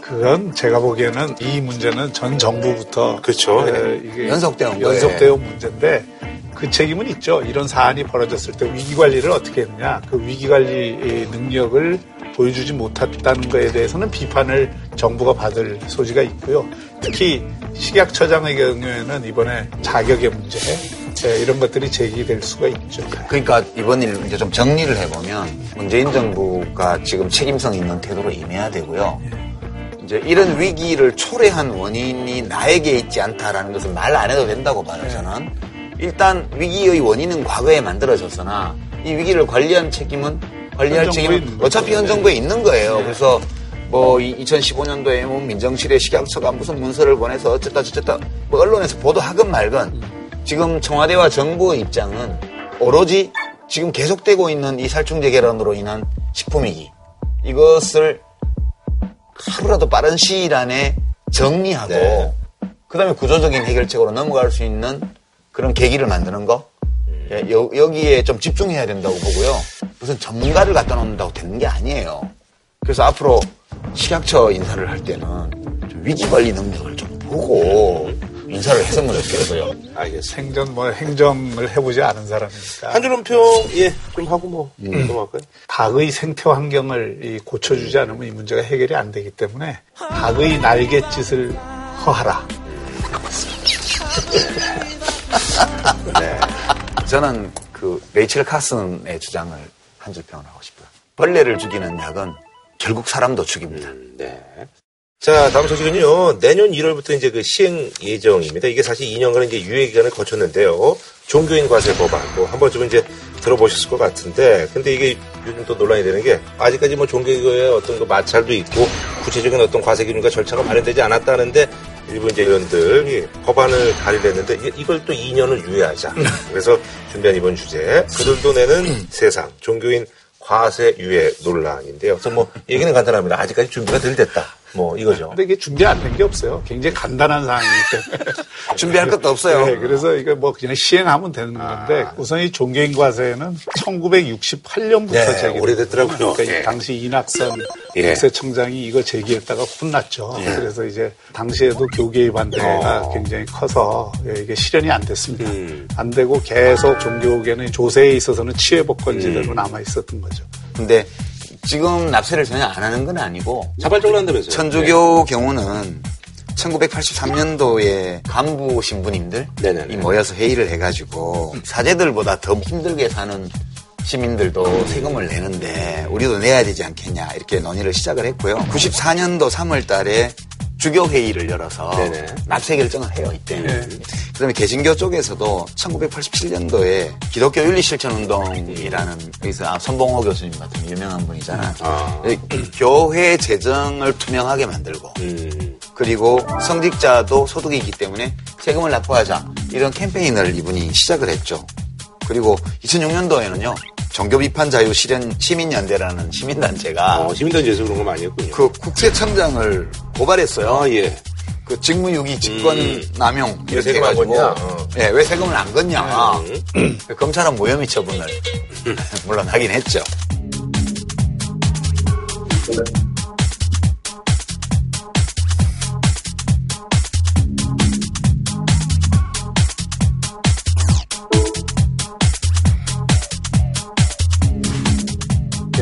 D: 그건 제가 보기에는 이 문제는 전 정부부터
A: 그렇죠.
D: 에, 이게
C: 연속되어.
D: 연속되어 온 문제인데 그 책임은 있죠. 이런 사안이 벌어졌을 때 위기 관리를 어떻게 했느냐. 그 위기 관리 능력을 보여주지 못했다는 거에 대해서는 비판을 정부가 받을 소지가 있고요. 특히 식약처장의 경우에는 이번에 자격의 문제 에, 이런 것들이 제기될 수가 있죠.
C: 그러니까 이번 일 이제 좀 정리를 해보면 문재인 정부가 지금 책임성 있는 태도로 임해야 되고요. 이제 이런 위기를 초래한 원인이 나에게 있지 않다라는 것을 말안 해도 된다고 봐요, 저는. 일단 위기의 원인은 과거에 만들어졌으나 이 위기를 관리한 책임은 관리할 책임은. 어차피 현 정부에 있는 거예요. 그래서 뭐 2015년도에 뭐 민정실에 식약처가 무슨 문서를 보내서 어쨌다 저쨌다 뭐 언론에서 보도하건 말건 지금 청와대와 정부의 입장은 오로지 지금 계속되고 있는 이 살충제 계란으로 인한 식품위기 이것을 하루라도 빠른 시일 안에 정리하고
A: 네.
C: 그다음에 구조적인 해결책으로 넘어갈 수 있는 그런 계기를 만드는 거 예, 여, 여기에 좀 집중해야 된다고 보고요. 무슨 전문가를 갖다 놓는다고 되는 게 아니에요. 그래서 앞으로 식약처 인사를 할 때는 좀 위기 관리 능력을 좀 보고 인사를 했으면 좋겠어요.
A: 알겠습니다.
D: 생전 뭐 행정을 해보지 않은 사람이니까.
A: 한 줄은 평, 예, 좀 하고 뭐, 넘어갈까요?
D: 닭의 생태 환경을 이 고쳐주지 않으면 이 문제가 해결이 안 되기 때문에 닭의 날갯짓을 허하라.
C: 저는 그 레이첼 카슨의 주장을 한줄 평을 하고 싶어요. 벌레를 죽이는 약은 결국 사람도 죽입니다.
A: 네. 자, 다음 소식은요. 내년 1월부터 이제 그 시행 예정입니다. 이게 사실 2년간 이제 유예 기간을 거쳤는데요. 종교인 과세 법안, 뭐, 한 번쯤은 이제 들어보셨을 것 같은데, 근데 이게 요즘 또 논란이 되는 게, 아직까지 뭐 종교의 어떤 그 마찰도 있고, 구체적인 어떤 과세 기준과 절차가 마련되지 않았다는데, 일부 이제 의원들이 법안을 발의했는데, 를 이걸 또 2년을 유예하자. 그래서 준비한 이번 주제, 그들도 내는 세상, 종교인 과세 유예 논란인데요. 그래서 뭐, 얘기는 간단합니다. 아직까지 준비가 덜 됐다. 뭐, 이거죠.
D: 근데 이게 준비 안 된 게 없어요. 굉장히 간단한 상황이기 때문에.
C: 준비할 것도 없어요.
D: 네, 그래서 이거 뭐 그냥 시행하면 되는 건데 우선 이 종교인 과세는 1968년부터
A: 네,
D: 제기
A: 오래됐더라고요.
D: 그러니까
A: 예.
D: 당시 이낙선
A: 예.
D: 국세청장이 이거 제기했다가 혼났죠. 그래서 이제 당시에도 교계의 반대가 굉장히 커서 예, 이게 실현이 안 됐습니다.
A: 음.
D: 안 되고 계속 종교계는 조세에 있어서는 치외법권지대로 남아 있었던 거죠.
C: 근데 지금 납세를 전혀 안 하는 건 아니고
A: 자발적으로 한다면서요?
C: 천주교 경우는 1983년도에 간부 신부님들이
A: 네네네.
C: 모여서 회의를 해가지고 사제들보다 더 힘들게 사는 시민들도 세금을 내는데 우리도 내야 되지 않겠냐 이렇게 논의를 시작을 했고요. 94년도 3월 달에 주교 회의를 열어서
A: 네네.
C: 납세 결정을 해요 이때. 그다음에 개신교 쪽에서도 1987년도에 기독교 윤리 실천 운동이라는 여기서 아, 손봉호 교수님 같은 유명한 분이잖아. 요 교회 재정을 투명하게 만들고
A: 음.
C: 그리고 성직자도 소득이 있기 때문에 세금을 납부하자 이런 캠페인을 이분이 시작을 했죠. 그리고 2006년도에는요 종교 비판 자유 실현 시민연대라는 시민단체가
A: 어, 시민단체에서 그런 거 많이 했군요.
C: 그 국세청장을 고발했어요.
A: 아, 예.
C: 그 직무유기 직권 남용
A: 왜
C: 이렇게
A: 세금 안
C: 해가지고
A: 걷냐? 어.
C: 예, 왜 세금을 안 걷냐 그 검찰은 무혐의 처분을 물론 하긴 했죠.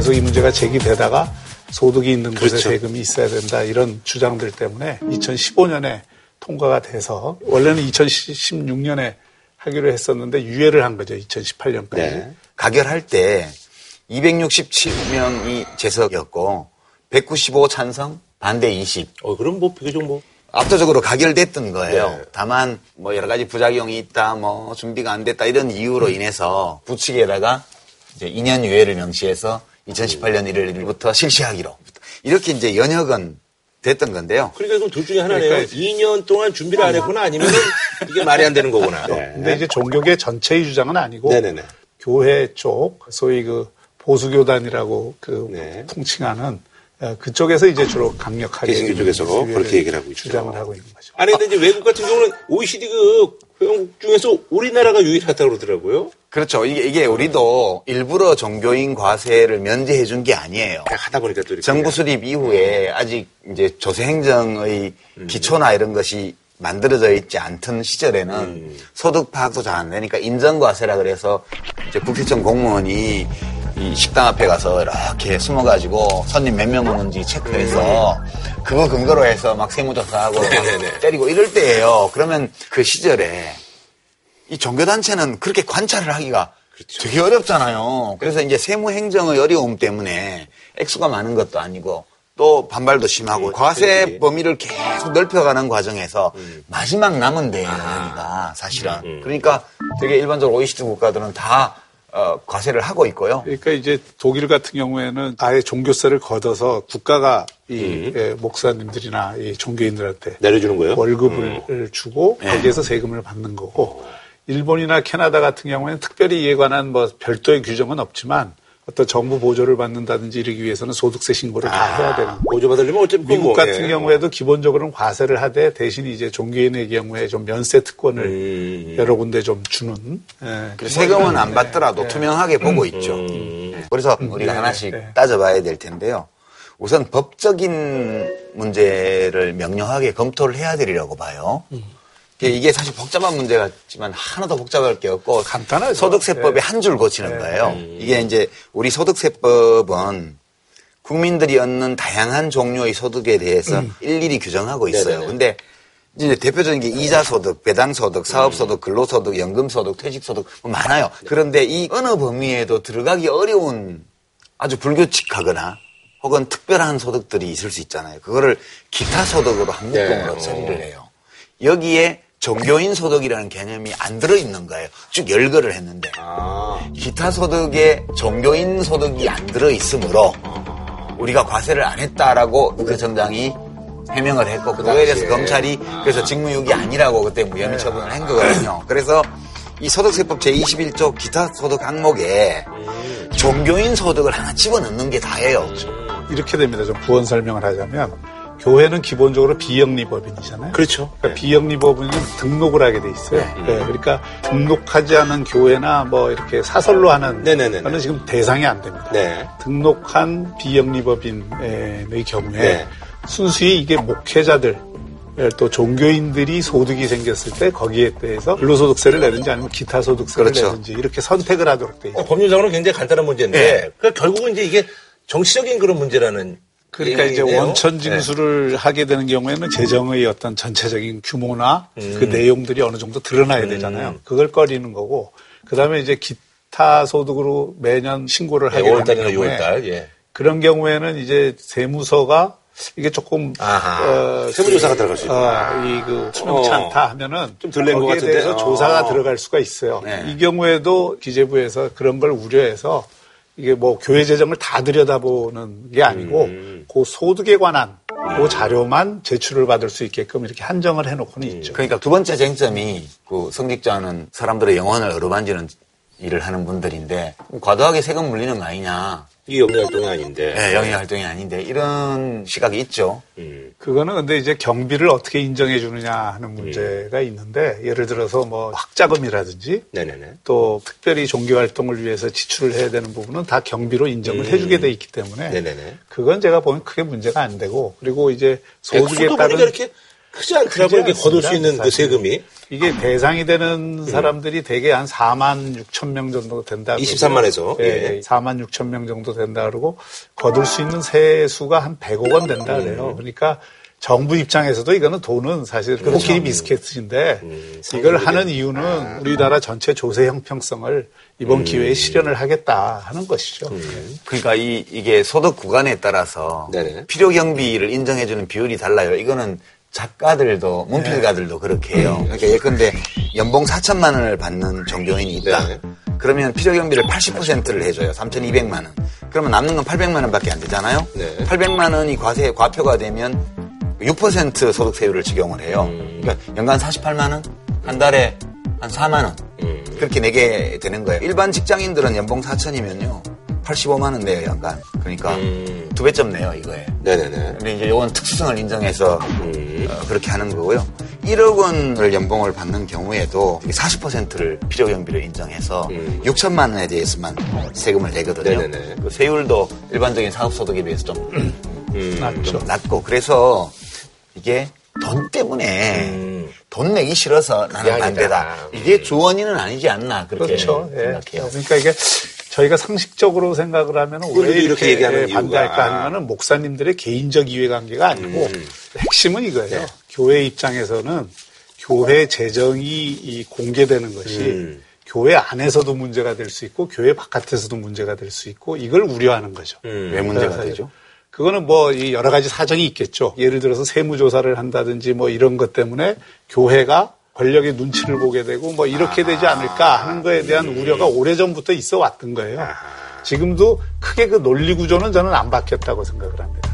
D: 계속 이 문제가 제기되다가 소득이 있는 곳에
A: 그렇죠.
D: 세금이 있어야 된다 이런 주장들 때문에 2015년에 통과가 돼서 원래는 2016년에 하기로 했었는데 유예를 한 거죠 2018년까지.
A: 네.
C: 가결할 때 267명이 재석이었고 195 찬성 반대 20
A: 어, 그럼 뭐, 비교적 뭐.
C: 압도적으로 가결됐던 거예요.
A: 네.
C: 다만 뭐 여러 가지 부작용이 있다, 뭐 준비가 안 됐다 이런 이유로 인해서 부칙에다가 이제 2년 유예를 명시해서 2018년 1월 1일부터 실시하기로 이렇게 이제 연역은 됐던 건데요.
A: 그러니까 그럼 둘 중에 하나네요.
D: 그러니까
A: 2년 동안 준비를 안 했구나 아니면 이게 말이 안 되는 거구나. 네.
D: 근데 이제 종교계 전체의 주장은 아니고
A: 네네네.
D: 교회 쪽 소위 그 보수교단이라고 그
A: 네.
D: 통칭하는 어, 그쪽에서 이제 주로 강력하게
A: 개신교 쪽에서 그렇게 얘기를 하고 있죠.
D: 주장을 하고 있는 거죠.
A: 아니, 근데 이제 외국 같은 경우는 OECD 그 회원국 중에서 우리나라가 유일하다고 그러더라고요.
C: 그렇죠. 이게, 이게 우리도 일부러 종교인 과세를 면제해 준 게 아니에요.
A: 하다 보니까 또 이렇게.
C: 정부 수립 이후에 아직 이제 조세행정의 기초나 이런 것이 만들어져 있지 않던 시절에는 소득 파악도 잘 안 되니까 인정과세라 그래서 이제 국세청 공무원이 이 식당 앞에 가서 이렇게 숨어가지고 손님 몇 명 오는지 체크해서 그거 근거로 해서 막 세무조사하고 막
A: 네네네.
C: 때리고 이럴 때예요. 그러면 그 시절에 이 종교단체는 그렇게 관찰을 하기가 되게 어렵잖아요. 그래서 이제 세무행정의 어려움 때문에 액수가 많은 것도 아니고 또 반발도 심하고 과세
A: 그렇지.
C: 범위를 계속 넓혀가는 과정에서 마지막 남은 대회가 사실은. 그러니까 되게 일반적으로 OECD 국가들은 다 어, 과세를 하고 있고요.
D: 그러니까 이제 독일 같은 경우에는 아예 종교세를 걷어서 국가가 이 예, 목사님들이나 이 종교인들한테
A: 내려주는 거예요?
D: 월급을 주고 거기에서 세금을 받는 거고 일본이나 캐나다 같은 경우에는 특별히 이에 관한 뭐 별도의 규정은 없지만 어떤 정부 보조를 받는다든지 이러기 위해서는 소득세 신고를 다 해야 되는
A: 보조 받으려면 어차피
D: 미국
A: 뭐,
D: 같은
A: 예.
D: 경우에도 기본적으로는 과세를 하되 대신 이제 종교인의 경우에 좀 면세 특권을
A: 음.
D: 여러 군데 좀 주는 예.
C: 그래서 세금은 안 받더라도 투명하게 보고 있죠. 그래서 우리가
D: 네,
C: 하나씩
D: 네.
C: 따져봐야 될 텐데요. 우선 법적인 문제를 명료하게 검토를 해야 되리라고 봐요. 이게 사실 복잡한 문제 같지만 하나도 복잡할 게 없고
D: 간단하죠.
C: 소득세법에
D: 네.
C: 한줄 고치는
D: 네.
C: 거예요. 이게 이제 우리 소득세법은 국민들이 얻는 다양한 종류의 소득에 대해서 일일이 규정하고 있어요. 근데 이제 대표적인 게 이자 소득, 배당 소득, 사업 소득, 근로 소득, 연금 소득, 퇴직 소득 뭐 많아요. 그런데 이 어느 범위에도 들어가기 어려운 아주 불규칙하거나 혹은 특별한 소득들이 있을 수 있잖아요. 그거를 기타 소득으로 한 묶음으로
A: 네.
C: 처리를 해요. 여기에 종교인 소득이라는 개념이 안 들어있는 거예요. 쭉 열거를 했는데.
A: 아,
C: 기타 소득에 종교인 소득이 안 들어있으므로 우리가 과세를 안 했다라고 그 정당이 해명을 했고 그거에 대해서
A: 당시에.
C: 검찰이 그래서 직무유기 아니라고 그때 무혐의 처분을 한 거거든요. 그래서 이 소득세법 제21조 기타 소득 항목에 종교인 소득을 하나 집어넣는 게 다예요.
D: 이렇게 됩니다. 좀 부원 설명을 하자면 교회는 기본적으로 비영리법인이잖아요.
A: 그렇죠.
D: 그러니까 비영리법인은 등록을 하게 돼 있어요. 네, 그러니까 등록하지 않은 교회나 뭐 이렇게 사설로 하는
A: 네네네네.
D: 거는 지금 대상이 안 됩니다.
A: 네.
D: 등록한 비영리법인의 경우에
A: 네.
D: 순수히 이게 목회자들 또 종교인들이 소득이 생겼을 때 거기에 대해서 근로소득세를 내든지 아니면 기타 소득세를
C: 그렇죠.
D: 내든지 이렇게 선택을 하도록 돼 있어요.
A: 어, 법률상으로 굉장히 간단한 문제인데, 그러니까 결국은 이제 이게 정치적인 그런 문제라는.
D: 그러니까 이제. 원천 징수를 하게 되는 경우에는 재정의 어떤 전체적인 규모나 그 내용들이 어느 정도 드러나야 되잖아요. 그걸 꺼리는 거고 그다음에 이제 기타 소득으로 매년 신고를
A: 네,
D: 하게
A: 5월달이나
D: 되는 경우에
A: 6월달, 예.
D: 그런 경우에는 이제 세무서가 이게 조금
A: 아하. 세무조사가 들어갈 수 있구나.
D: 이그 투명치
A: 어.
D: 않다 하면은
A: 좀 덜 낸 것 같은데?
D: 대해서
A: 어.
D: 조사가 들어갈 수가 있어요.
C: 네.
D: 이 경우에도 기재부에서 그런 걸 우려해서 이게 뭐 교회 재정을 다 들여다보는 게 아니고
A: 음.
D: 그 소득에 관한 그 자료만 제출을 받을 수 있게끔 이렇게 한정을 해놓고는 있죠.
C: 그러니까 두 번째 쟁점이 그 성직자는 사람들의 영혼을 어루만지는 일을 하는 분들인데 과도하게 세금 물리는 거 아니냐.
A: 이게 영리 활동이 아닌데.
C: 네, 영위 활동이 아닌데 이런 시각이 있죠.
A: 음.
D: 그거는 근데 이제 경비를 어떻게 인정해 주느냐 하는 문제가 있는데 예를 들어서 뭐 학자금이라든지
A: 네네네.
D: 또 특별히 종교 활동을 위해서 지출을 해야 되는 부분은 다 경비로 인정을 해주게 돼 있기 때문에
A: 음. 네네네.
D: 그건 제가 보면 크게 문제가 안 되고 그리고 이제
A: 소득에
D: 소득에
A: 보니까
D: 따른
A: 이렇게 크지 않더라고요. 이렇게 거둘 수 있는 그
D: 사실.
A: 세금이.
D: 이게 대상이 되는 사람들이 대개 한 4만 6천 명 정도 된다.
A: 23만 에서,
D: 예,
A: 예.
D: 4만 6천 명 정도 된다 그러고 거둘 수 있는 세수가 한 100억 원 된다
A: 음.
D: 그래요. 그러니까 정부 입장에서도 이거는 돈은 사실
A: 그렇죠.
D: 코끼리 비스켓인데
A: 음,
D: 이걸 하는 이유는 우리나라 전체 조세 형평성을 이번
A: 음.
D: 기회에 실현을 하겠다 하는 것이죠.
C: 그러니까 이, 이게 소득 구간에 따라서
A: 네네.
C: 필요 경비를 인정해주는 비율이 달라요. 이거는 작가들도 문필가들도 그렇게 해요. 그러니까 예컨대 연봉 4천만 원을 받는 종교인이 있다.
A: 네.
C: 그러면 필요 경비를 80%를 해줘요. 3,200만 원. 그러면 남는 건 800만 원밖에 안 되잖아요.
A: 네.
C: 800만 원이 과세 과표가 되면 6% 소득세율을 적용을 해요.
A: 음.
C: 그러니까 연간 48만 원, 한 달에 한 4만 원
A: 음.
C: 그렇게 내게 되는 거예요. 일반 직장인들은 연봉 4천이면요 85만 원 내요 연간. 그러니까
A: 음.
C: 두 배점 내요 이거에.
A: 네네네.
C: 근데 이제 이건 특수성을 인정해서
A: 음.
C: 어, 그렇게 하는 거고요. 1억 원을 연봉을 받는 경우에도 40%를 필요경비를 인정해서
A: 음.
C: 6천만 원에 대해서만 세금을 내거든요.
A: 네네네.
C: 그 세율도 일반적인 사업소득에 비해서 좀,
A: 음.
D: 맞죠.
C: 좀 낮고 그래서 이게 돈 때문에
A: 음.
C: 돈 내기 싫어서 나는
A: 미안하다.
C: 반대다. 이게 주원인은 아니지 않나 그렇게
D: 그렇죠. 예.
C: 생각해요.
D: 그러니까 이게 저희가 상식적으로 생각을 하면 왜 이렇게,
A: 이렇게 얘기하는
D: 예, 반대할까
A: 이유가.
D: 하면은 목사님들의 개인적 이해관계가 아니고
A: 음.
D: 핵심은 이거예요.
A: 네.
D: 교회 입장에서는 교회 재정이 이 공개되는 것이
A: 음.
D: 교회 안에서도 문제가 될 수 있고 교회 바깥에서도 문제가 될 수 있고 이걸 우려하는 거죠.
A: 음.
C: 왜 문제가 되죠?
D: 그거는 뭐이 여러 가지 사정이 있겠죠. 예를 들어서 세무조사를 한다든지 뭐 이런 것 때문에 교회가 권력의 눈치를 보게 되고 뭐 이렇게 되지 않을까 하는 거에 대한 우려가 오래전부터 있어 왔던 거예요. 지금도 크게 그 논리 구조는 저는 안 바뀌었다고 생각을 합니다.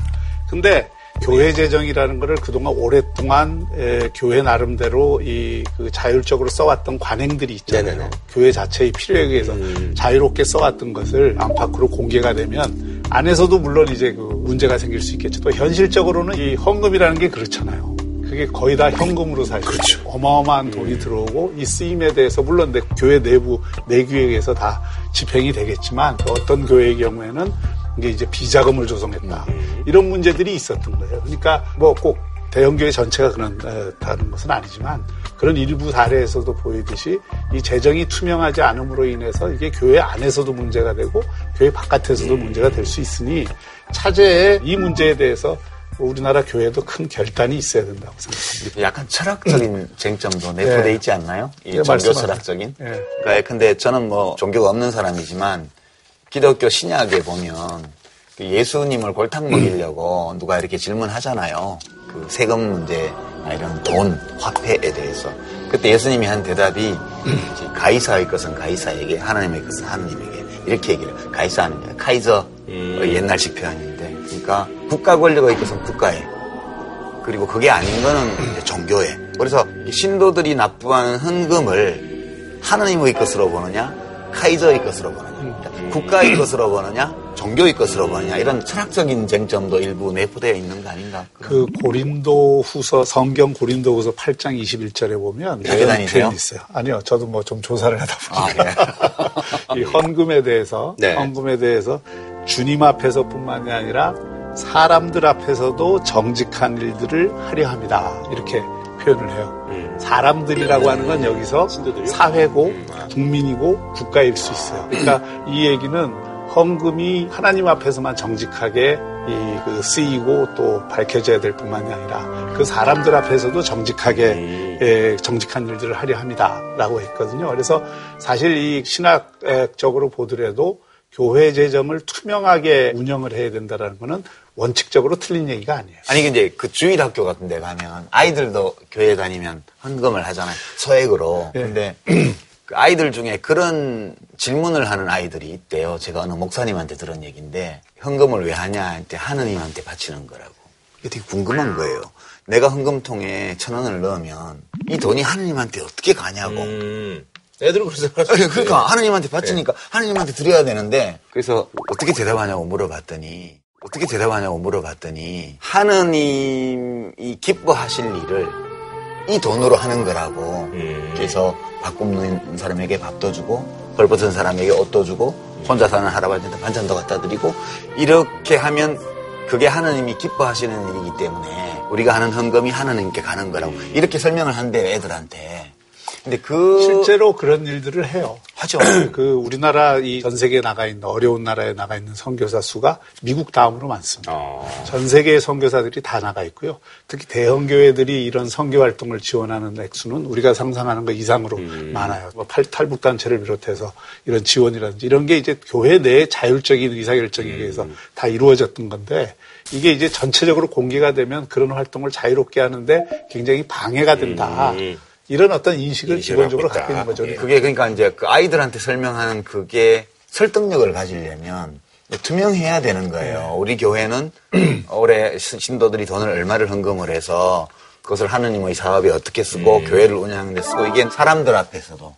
D: 근데 교회 재정이라는 거를 그동안 오랫동안 에, 교회 나름대로 이 그 자율적으로 써왔던 관행들이 있잖아요.
A: 네네네.
D: 교회 자체의 필요에 의해서 자유롭게 써왔던 것을 안팎으로 공개가 되면 안에서도 물론 이제 그 문제가 생길 수 있겠죠. 또 현실적으로는 이 헌금이라는 게 그렇잖아요. 그게 거의 다 현금으로 사실
A: 그렇죠.
D: 어마어마한 돈이 들어오고 이 쓰임에 대해서 물론 내 교회 내부 내규에 의해서 다 집행이 되겠지만 또 어떤 교회의 경우에는 이게 이제 비자금을 조성했다. 이런 문제들이 있었던 거예요. 그러니까 뭐 꼭 대형교회 전체가 그렇다는 것은 아니지만 그런 일부 사례에서도 보이듯이 이 재정이 투명하지 않음으로 인해서 이게 교회 안에서도 문제가 되고 교회 바깥에서도 문제가 될 수 있으니 차제에 이 문제에 대해서 우리나라 교회도 큰 결단이 있어야 된다고 생각합니다.
C: 약간 철학적인 쟁점도 내포돼
D: 네.
C: 있지 않나요? 이
D: 네,
C: 종교. 철학적인.
D: 네.
C: 그러니까 근데 저는 뭐 종교가 없는 사람이지만 기독교 신약에 보면 그 예수님을 골탕 먹이려고 누가 이렇게 질문하잖아요. 그 세금 문제나 이런 돈, 화폐에 대해서. 그때 예수님이 한 대답이 이제 가이사의 것은 가이사에게, 하나님의 것은 하나님에게 이렇게 얘기를. 가이사는 게 카이저 어, 옛날식 표현인데, 그러니까 국가 권력의 것은 국가에, 그리고 그게 아닌 거는 종교에. 그래서 이 신도들이 납부하는 헌금을 하나님의 것으로 보느냐, 카이저의 것으로 보느냐, 그러니까 국가의 것으로 보느냐, 종교의 것으로 보느냐 이런 철학적인 쟁점도 일부 내포되어 있는 거 아닌가?
D: 그 고린도 후서 성경 고린도 후서 8장 21절에 보면 이런? 표현이 있어요. 아니요. 저도 뭐 좀 조사를 하다
C: 아,
D: 보니까
C: 네.
D: 이 헌금에 대해서
A: 네.
D: 헌금에 대해서 주님 앞에서뿐만이 아니라 사람들 앞에서도 정직한 일들을 하려 합니다. 이렇게 표현을 해요.
A: 음.
D: 사람들이라고 하는 건 여기서
A: 신도들이요?
D: 사회고
A: 음, 아.
D: 국민이고 국가일 수 있어요. 그러니까 이 얘기는 헌금이 하나님 앞에서만 정직하게 이 그 쓰이고 또 밝혀져야 될 뿐만이 아니라 그 사람들 앞에서도 정직하게
A: 음.
D: 예, 정직한 일들을 하려 합니다라고 했거든요. 그래서 사실 이 신학적으로 보더라도 교회 재정을 투명하게 운영을 해야 된다라는 거는 원칙적으로 틀린 얘기가 아니에요.
C: 아니 근데 그 주일 학교 같은 데 가면 아이들도 교회 다니면 헌금을 하잖아요. 소액으로.
D: 네.
C: 근데 그 아이들 중에 그런 질문을 하는 아이들이 있대요. 제가 어느 목사님한테 들은 얘기인데 헌금을 왜 하냐 할때 하느님한테 바치는 거라고. 이게 되게 궁금한 거예요. 내가 헌금통에 천 원을 넣으면 이 돈이 하느님한테 어떻게 가냐고.
A: 음. 애들은 있지.
C: 그러니까 하느님한테 바치니까 하느님한테 드려야 되는데 그래서 어떻게 대답하냐고 물어봤더니 어떻게 대답하냐고 물어봤더니 하느님이 기뻐하실 일을 이 돈으로 하는 거라고.
A: 음.
C: 그래서 밥 굶는 사람에게 밥도 주고 벌벗은 사람에게 옷도 주고 혼자 사는 할아버지한테 반찬도 갖다 드리고 이렇게 하면 그게 하느님이 기뻐하시는 일이기 때문에 우리가 하는 헌금이 하느님께 가는 거라고. 이렇게 설명을 한대요 애들한테 근데 그
D: 실제로 그런 일들을 해요.
C: 하죠.
D: 그 우리나라 이 전 세계에 나가 있는 어려운 나라에 나가 있는 선교사 수가 미국 다음으로 많습니다.
A: 어.
D: 전 세계의 선교사들이 다 나가 있고요. 특히 대형 교회들이 이런 선교 활동을 지원하는 액수는 우리가 상상하는 것 이상으로 많아요. 뭐 팔- 탈북 단체를 비롯해서 이런 지원이라든지 이런 게 이제 교회 내의 자율적인 의사결정에 의해서 다 이루어졌던 건데 이게 이제 전체적으로 공개가 되면 그런 활동을 자유롭게 하는데 굉장히 방해가 된다.
A: 음.
D: 이런 어떤 인식을 기본적으로. 갖고 있는 거죠.
A: 예.
C: 그게 그러니까 이제 그 아이들한테 설명하는 그게 설득력을 가지려면 투명해야 되는 거예요. 우리 교회는 올해 시- 신도들이 돈을 얼마를 헌금을 해서 그것을 하느님의 사업에 어떻게 쓰고 교회를 운영하는 데 쓰고 이게 사람들 앞에서도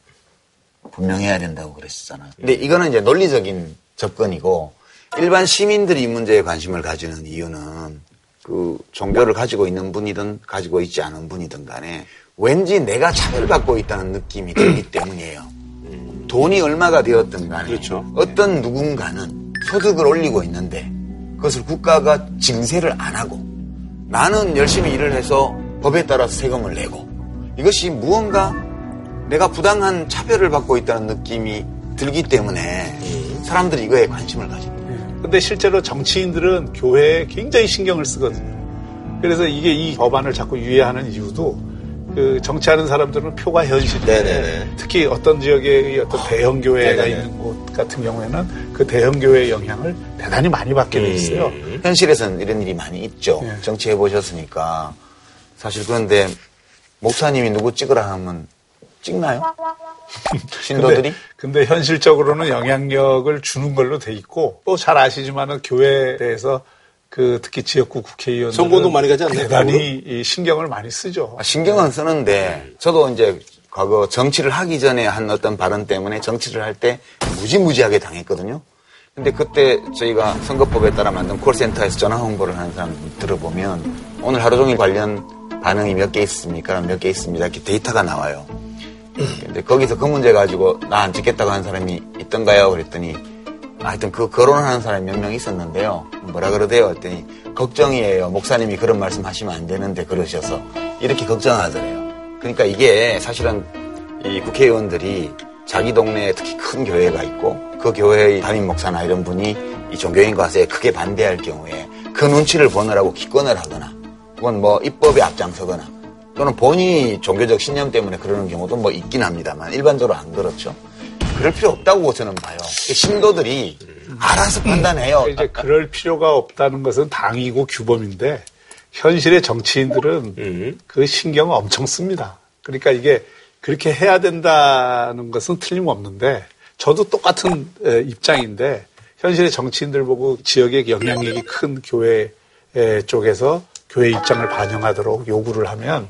C: 분명해야 된다고 그랬었잖아요. 근데 이거는 이제 논리적인 접근이고 일반 시민들이 이 문제에 관심을 가지는 이유는 그 종교를 가지고 있는 분이든 가지고 있지 않은 분이든 간에 왠지 내가 차별받고 있다는 느낌이 들기 때문이에요. 돈이 얼마가 되었든 간에
A: 그렇죠.
C: 어떤 누군가는 소득을 올리고 있는데 그것을 국가가 징세를 안 하고 나는 열심히 일을 해서 법에 따라서 세금을 내고 이것이 무언가 내가 부당한 차별을 받고 있다는 느낌이 들기 때문에 사람들이 이거에 관심을 가지는 거예요.
D: 근데 실제로 정치인들은 교회에 굉장히 신경을 쓰거든요. 그래서 이게 이 법안을 자꾸 유예하는 이유도 그 정치하는 사람들은 표가 현실인데. 특히 어떤 지역에 어떤 대형 교회가. 있는 곳 같은 경우에는 그 대형 교회의 영향을 대단히 많이 받게 돼 있어요.
C: 현실에서는 이런 일이 많이 있죠.
D: 네.
C: 정치해 보셨으니까 사실 그런데 목사님이 누구 찍으라 하면 찍나요? 신도들이?
D: 근데, 근데 현실적으로는 영향력을 주는 걸로 돼 있고 또 잘 아시지만은 교회에 대해서 그 특히 지역구 국회의원
A: 선거도 많이 가지 않나요?
D: 대단히 이 신경을 많이 쓰죠.
C: 아, 신경은 쓰는데 저도 이제 과거 정치를 하기 전에 한 어떤 발언 때문에 정치를 할 때 무지무지하게 당했거든요. 근데 그때 저희가 선거법에 따라 만든 콜센터에서 전화 홍보를 하는 사람 들어보면 오늘 하루 종일 관련 반응이 몇 개 있습니까? 몇 개 있습니다. 이렇게 데이터가 나와요. 근데 거기서 그 문제 가지고 나 안 찍겠다고 한 사람이 있던가요? 그랬더니 하여튼 그 거론하는 사람이 몇 명 있었는데요. 뭐라 그러대요? 했더니 걱정이에요. 목사님이 그런 말씀 하시면 안 되는데 그러셔서 이렇게 걱정하더래요. 그러니까 이게 사실은 이 국회의원들이 자기 동네에 특히 큰 교회가 있고 그 교회의 담임 목사나 이런 분이 이 종교인 과세에 크게 반대할 경우에 그 눈치를 보느라고 기권을 하거나 혹은 뭐 입법에 앞장서거나 또는 본인이 종교적 신념 때문에 그러는 경우도 뭐 있긴 합니다만 일반적으로 안 그렇죠. 그럴 필요 없다고 저는 봐요. 신도들이 알아서 판단해요.
D: 이제 그럴 필요가 없다는 것은 당이고 규범인데 현실의 정치인들은 그 신경을 엄청 씁니다. 그러니까 이게 그렇게 해야 된다는 것은 틀림없는데 저도 똑같은 에, 입장인데 현실의 정치인들 보고 지역의 영향력이 큰 교회 에, 쪽에서 교회 입장을 반영하도록 요구를 하면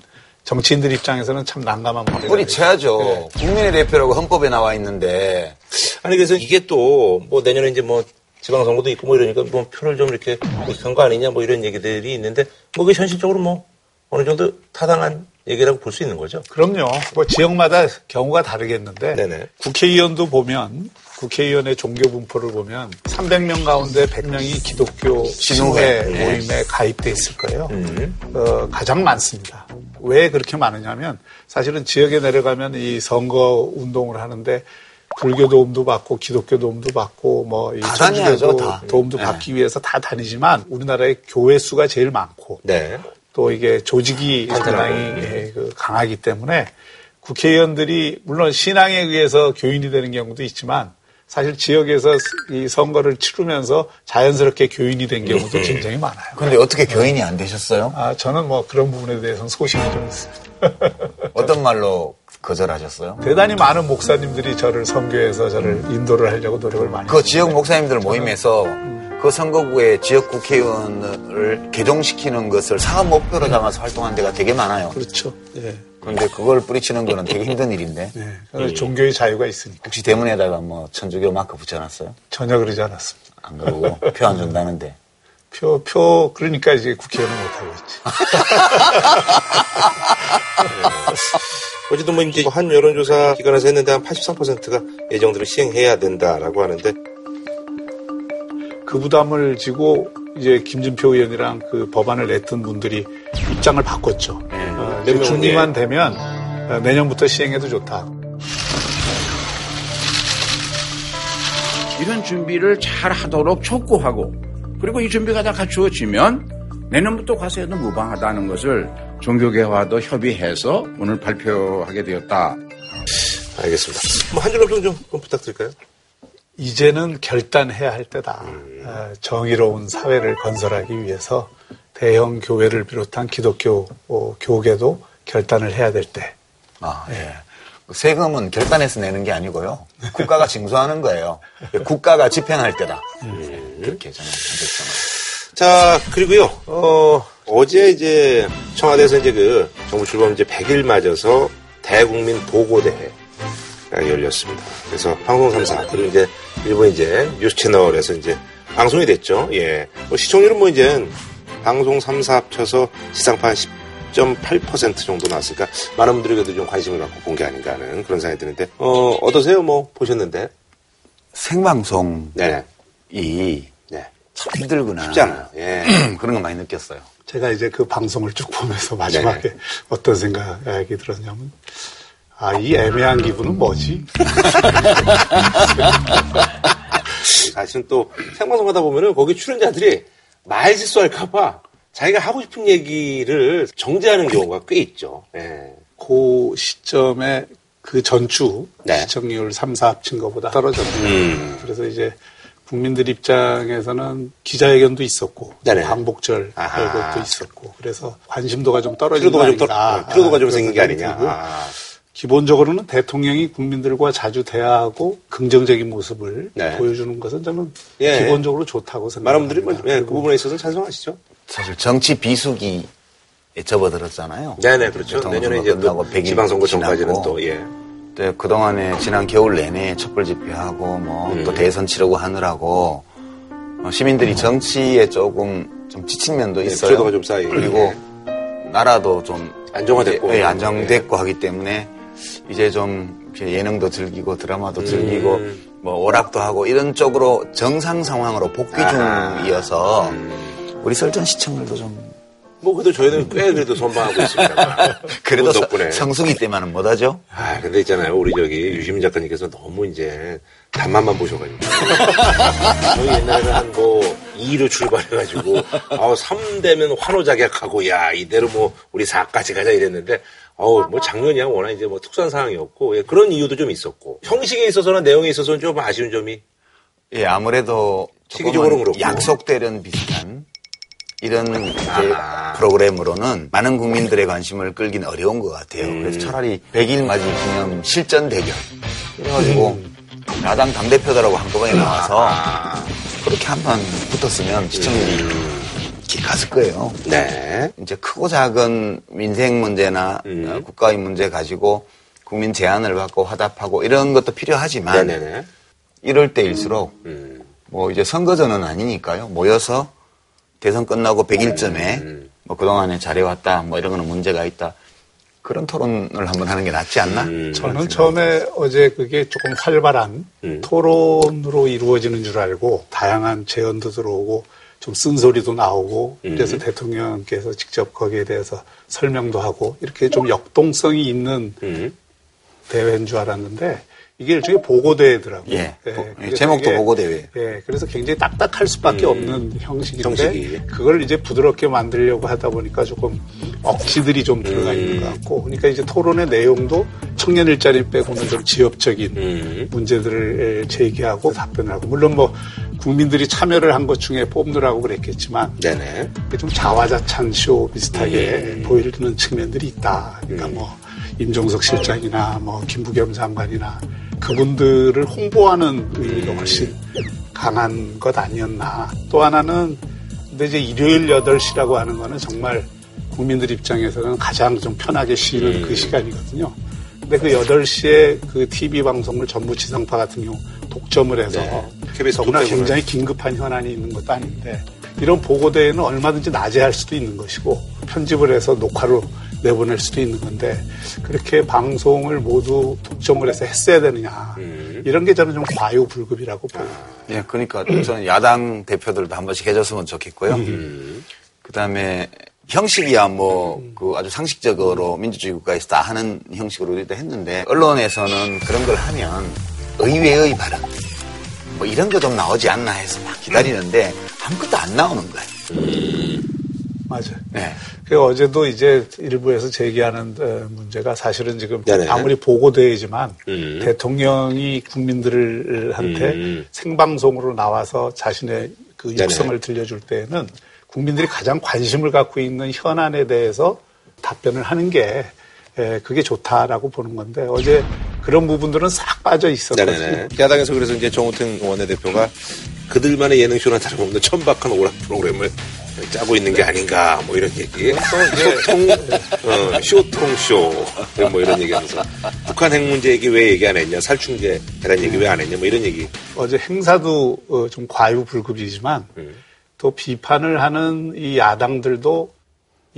D: 정치인들 입장에서는 참 난감한 문제가
C: 뿌리쳐야죠. 국민의 대표라고 헌법에 나와 있는데.
A: 아니 그래서 이게 또 뭐 내년에 이제 뭐 지방선거도 있고 뭐 이러니까 뭐 표를 좀 이렇게 익한 거 아니냐 뭐 이런 얘기들이 있는데 뭐 그게 현실적으로 뭐 어느 정도 타당한 얘기라고 볼 수 있는 거죠.
D: 그럼요. 뭐 지역마다 경우가 다르겠는데
A: 네네.
D: 국회의원도 보면 국회의원의 종교 분포를 보면 300명 가운데 100명이 기독교 신우회
C: 신우회.
D: 모임에 가입돼 있을 거예요.
A: 음.
D: 어, 가장 많습니다. 왜 그렇게 많으냐면 사실은 지역에 내려가면 이 선거 운동을 하는데 불교 도움도 받고 기독교 도움도 받고 뭐이
C: 다.
D: 도움도
C: 네.
D: 받기 위해서 다 다니지만 우리나라의 교회 수가 제일 많고
A: 네.
D: 또 이게 조직이. 상당히 예, 그 강하기 때문에 국회의원들이 물론 신앙에 의해서 교인이 되는 경우도 있지만 사실 지역에서 이 선거를 치르면서 자연스럽게 교인이 된 경우도 굉장히 많아요.
C: 근데 어떻게 교인이 안 되셨어요?
D: 아, 저는 뭐 그런 부분에 대해서는 소신이 좀 있습니다.
C: 어떤 말로 거절하셨어요?
D: 대단히 많은 목사님들이 저를 선교해서 저를 인도를 하려고 노력을 많이
C: 그 지역 목사님들 모임에서 그 선거구의 지역 국회의원을 개종시키는 것을 사업 목표로 삼아서 활동한 데가 되게 많아요.
D: 그렇죠. 예.
C: 그런데 그걸 뿌리치는 거는 되게 힘든 일인데
D: 네. 그래서 종교의 자유가 있으니까
C: 혹시 대문에다가 뭐 천주교 마크 붙여놨어요?
D: 전혀 그러지 않았습니다.
C: 안 그러고 표 안 준다는데
D: 표, 표, 그러니까 이제 국회의원은 못하고 있지.
A: 어쨌든 뭐 이제 한 여론조사 기관에서 했는데 한 83%가 예정대로 시행해야 된다라고 하는데
D: 그 부담을 지고 이제 김진표 의원이랑 그 법안을 냈던 분들이 입장을 바꿨죠. 어, 이제
A: 몇 명은
D: 준비만 되면 어, 내년부터 시행해도 좋다.
K: 이런 준비를 잘 하도록 촉구하고 그리고 이 준비가 다 갖추어지면 내년부터 과세도 무방하다는 것을 종교계와도 협의해서 오늘 발표하게 되었다.
A: 알겠습니다. 뭐 한 줄로 평좀 부탁드릴까요?
D: 이제는 결단해야 할 때다. 어, 정의로운 사회를 건설하기 위해서 대형 교회를 비롯한 기독교 어, 교계도 결단을 해야 될 때.
C: 아, 예. 세금은 결단해서 내는 게 아니고요. 국가가 징수하는 거예요. 국가가 집행할 때다. 그렇게 저는 생각합니다.
A: 자, 그리고요, 어, 어제 이제 청와대에서 이제 그 정부 출범 이제 100일 맞아서 대국민 보고대회가 열렸습니다. 그래서 방송 3사, 그리고 이제 일본 이제 뉴스 채널에서 이제 방송이 됐죠. 예. 뭐 시청률은 뭐 이제 방송 3사 합쳐서 지상파 10.8% 정도 나왔으니까 많은 분들이 그래도 좀 관심을 갖고 본 게 아닌가 하는 그런 생각이 드는데, 어, 어떠세요? 뭐 보셨는데?
C: 생방송이
A: 네.
C: 참 힘들구나.
A: 쉽지 않아요. 예.
C: 그런 거 많이 느꼈어요.
D: 제가 이제 그 방송을 쭉 보면서 마지막에 어떤 생각이 들었냐면, 아, 이 애매한 기분은 뭐지?
A: 사실은 또 생방송 하다 보면은 거기 출연자들이 말 실수할까봐 자기가 하고 싶은 얘기를 정제하는 경우가 꽤 있죠. 예.
D: 그 시점에 그 전주
A: 네.
D: 시청률 3, 4 합친 것보다 떨어졌네요.
A: 음.
D: 그래서 이제 국민들 입장에서는 기자회견도 있었고
A: 네네.
D: 광복절
A: 아하.
D: 그것도 있었고 그래서 관심도가 좀 떨어진
A: 거좀 떨,
D: 아닌가.
A: 어, 피로도가 좀 생긴 게 아니냐.
D: 기본적으로는 대통령이 국민들과 자주 대화하고 긍정적인 모습을
A: 네.
D: 보여주는 것은 저는
A: 예.
D: 기본적으로 좋다고 생각합니다.
A: 분들이 뭐, 예, 그 부분에 있어서는 찬성하시죠?
C: 사실 정치 비수기에 접어들었잖아요.
A: 네네, 그렇죠. 내년에 이제 또
C: 끝나고 100일
A: 지방선거 전까지는. 또, 예.
C: 네, 그동안에 지난 겨울 내내 촛불 집회하고 뭐또
A: 음.
C: 대선 치르고 하느라고 어, 시민들이 정치에 조금 좀 지친 면도
A: 네,
C: 있어요.
A: 피로도가 좀 쌓이고.
C: 그리고 나라도 좀
A: 안정화됐고.
C: 예, 안정됐고 하기 때문에 이제 좀 예능도 즐기고 드라마도 즐기고
A: 음.
C: 뭐 오락도 하고 이런 쪽으로 정상 상황으로 복귀 중이어서 우리 설전 시청률도 좀
A: 뭐 그래도 저희는 꽤 그래도 선방하고 있습니다.
C: 그래도
A: 덕분에.
C: 성수기 때만은 못하죠.
A: 아, 근데 있잖아요. 우리 저기 유시민 작가님께서 너무 이제 단맛만 보셔가지고. 저희 옛날에는 한뭐 2로 출발해가지고, 아우, 3되면 환호작약하고, 야, 이대로 뭐 우리 4까지 가자 이랬는데, 어우, 뭐 작년이야 워낙 이제 뭐 특수한 상황이었고, 예, 그런 이유도 좀 있었고. 형식에 있어서나 내용에 있어서는 좀 아쉬운 점이.
C: 예, 아무래도
A: 시기적으로 그렇고.
C: 약속 대련 비슷한 이런
A: 아.
C: 프로그램으로는 많은 국민들의 관심을 끌긴 어려운 것 같아요.
A: 음.
C: 그래서 차라리 100일 맞이 기념 실전 대결 그래가지고
A: 음.
C: 야당 당대표들하고 한꺼번에 나와서
A: 아.
C: 그렇게 한 판 붙었으면 시청률이 길 갔을 거예요.
A: 음. 네.
C: 이제 크고 작은 민생 문제나
A: 음.
C: 어, 국가의 문제 가지고 국민 제안을 받고 화답하고 이런 것도 필요하지만
A: 네네네.
C: 이럴 때일수록
A: 음.
C: 뭐 이제 선거전은 아니니까요. 모여서 대선 끝나고 100일쯤에
A: 음.
C: 뭐 그동안에 잘해왔다 뭐 이런 거는 문제가 있다. 그런 토론을 한번 하는 게 낫지 않나?
A: 음.
D: 저는 처음에 어제 그게 조금 활발한
A: 음.
D: 토론으로 이루어지는 줄 알고 다양한 제언도 들어오고 좀 쓴소리도 나오고
A: 음.
D: 그래서 대통령께서 직접 거기에 대해서 설명도 하고 이렇게 좀 역동성이 있는
A: 음.
D: 대회인 줄 알았는데 이게 일종의 보고대회더라고요.
C: 예. 보-
D: 그래서
C: 제목도 보고대회.
D: 예, 그래서 굉장히 딱딱할 수밖에
A: 음.
D: 없는 형식인데
A: 형식이.
D: 그걸 이제 부드럽게 만들려고 하다 보니까 조금 억지들이 좀 들어가 있는
A: 음.
D: 것 같고 그러니까 이제 토론의 내용도 청년 일자리 빼고는 좀 지역적인
A: 음.
D: 문제들을 제기하고 답변을 하고 물론 뭐 국민들이 참여를 한 것 중에 뽑느라고 그랬겠지만
A: 네네.
D: 좀 자화자찬 쇼 비슷하게
A: 음.
D: 보이는 측면들이 있다. 그러니까 뭐 임종석 실장이나 뭐 김부겸 장관이나 그분들을 홍보하는 의미가 훨씬 강한 것 아니었나. 또 하나는 근데 이제 일요일 8시라고 하는 거는 정말 국민들 입장에서는 가장 좀 편하게 쉬는 그 시간이거든요. 근데 그 8시에 그 TV 방송을 전부 지상파 같은 경우 독점을 해서
A: 네.
D: 더구나. 굉장히 긴급한 현안이 있는 것도 아닌데 이런 보고대회는 얼마든지 낮에 할 수도 있는 것이고 편집을 해서 녹화로 내보낼 수도 있는 건데 그렇게 방송을 모두 독점을 해서 했어야 되느냐
A: 음.
D: 이런 게 저는 좀 과유불급이라고 보고
C: 예, 그러니까 저는 야당 대표들도 한 번씩 해줬으면 좋겠고요.
A: 음.
C: 그 다음에 형식이야 뭐 그 아주 상식적으로 민주주의 국가에서 다 하는 형식으로 우리도 했는데 언론에서는 그런 걸 하면 의외의 발언 뭐 이런 거 좀 나오지 않나 해서 막 기다리는데 아무것도 안 나오는 거예요.
D: 맞아요.
C: 네.
D: 그 어제도 이제 일부에서 제기하는 어, 문제가 사실은 지금
A: 네네.
D: 아무리 보고대회지만
A: 음.
D: 대통령이 국민들한테
A: 음.
D: 생방송으로 나와서 자신의 그
A: 네네.
D: 육성을 들려줄 때에는 국민들이 가장 관심을 갖고 있는 현안에 대해서 답변을 하는 게 에, 그게 좋다라고 보는 건데 어제 그런 부분들은 싹 빠져 있었거든요.
A: 네네네. 야당에서 그래서 이제 정우택 원내대표가 그들만의 예능쇼나 다름없는 천박한 오락 프로그램을 짜고 있는 게 아닌가 뭐 이런 얘기. 쇼통 어, 쇼통쇼 뭐 이런 얘기하면서 북한 핵 문제 얘기 왜 얘기 안 했냐 살충제 대란 얘기 왜 안 했냐 뭐 이런 얘기.
D: 어제 행사도 어, 좀 과유불급이지만
A: 음.
D: 또 비판을 하는 이 야당들도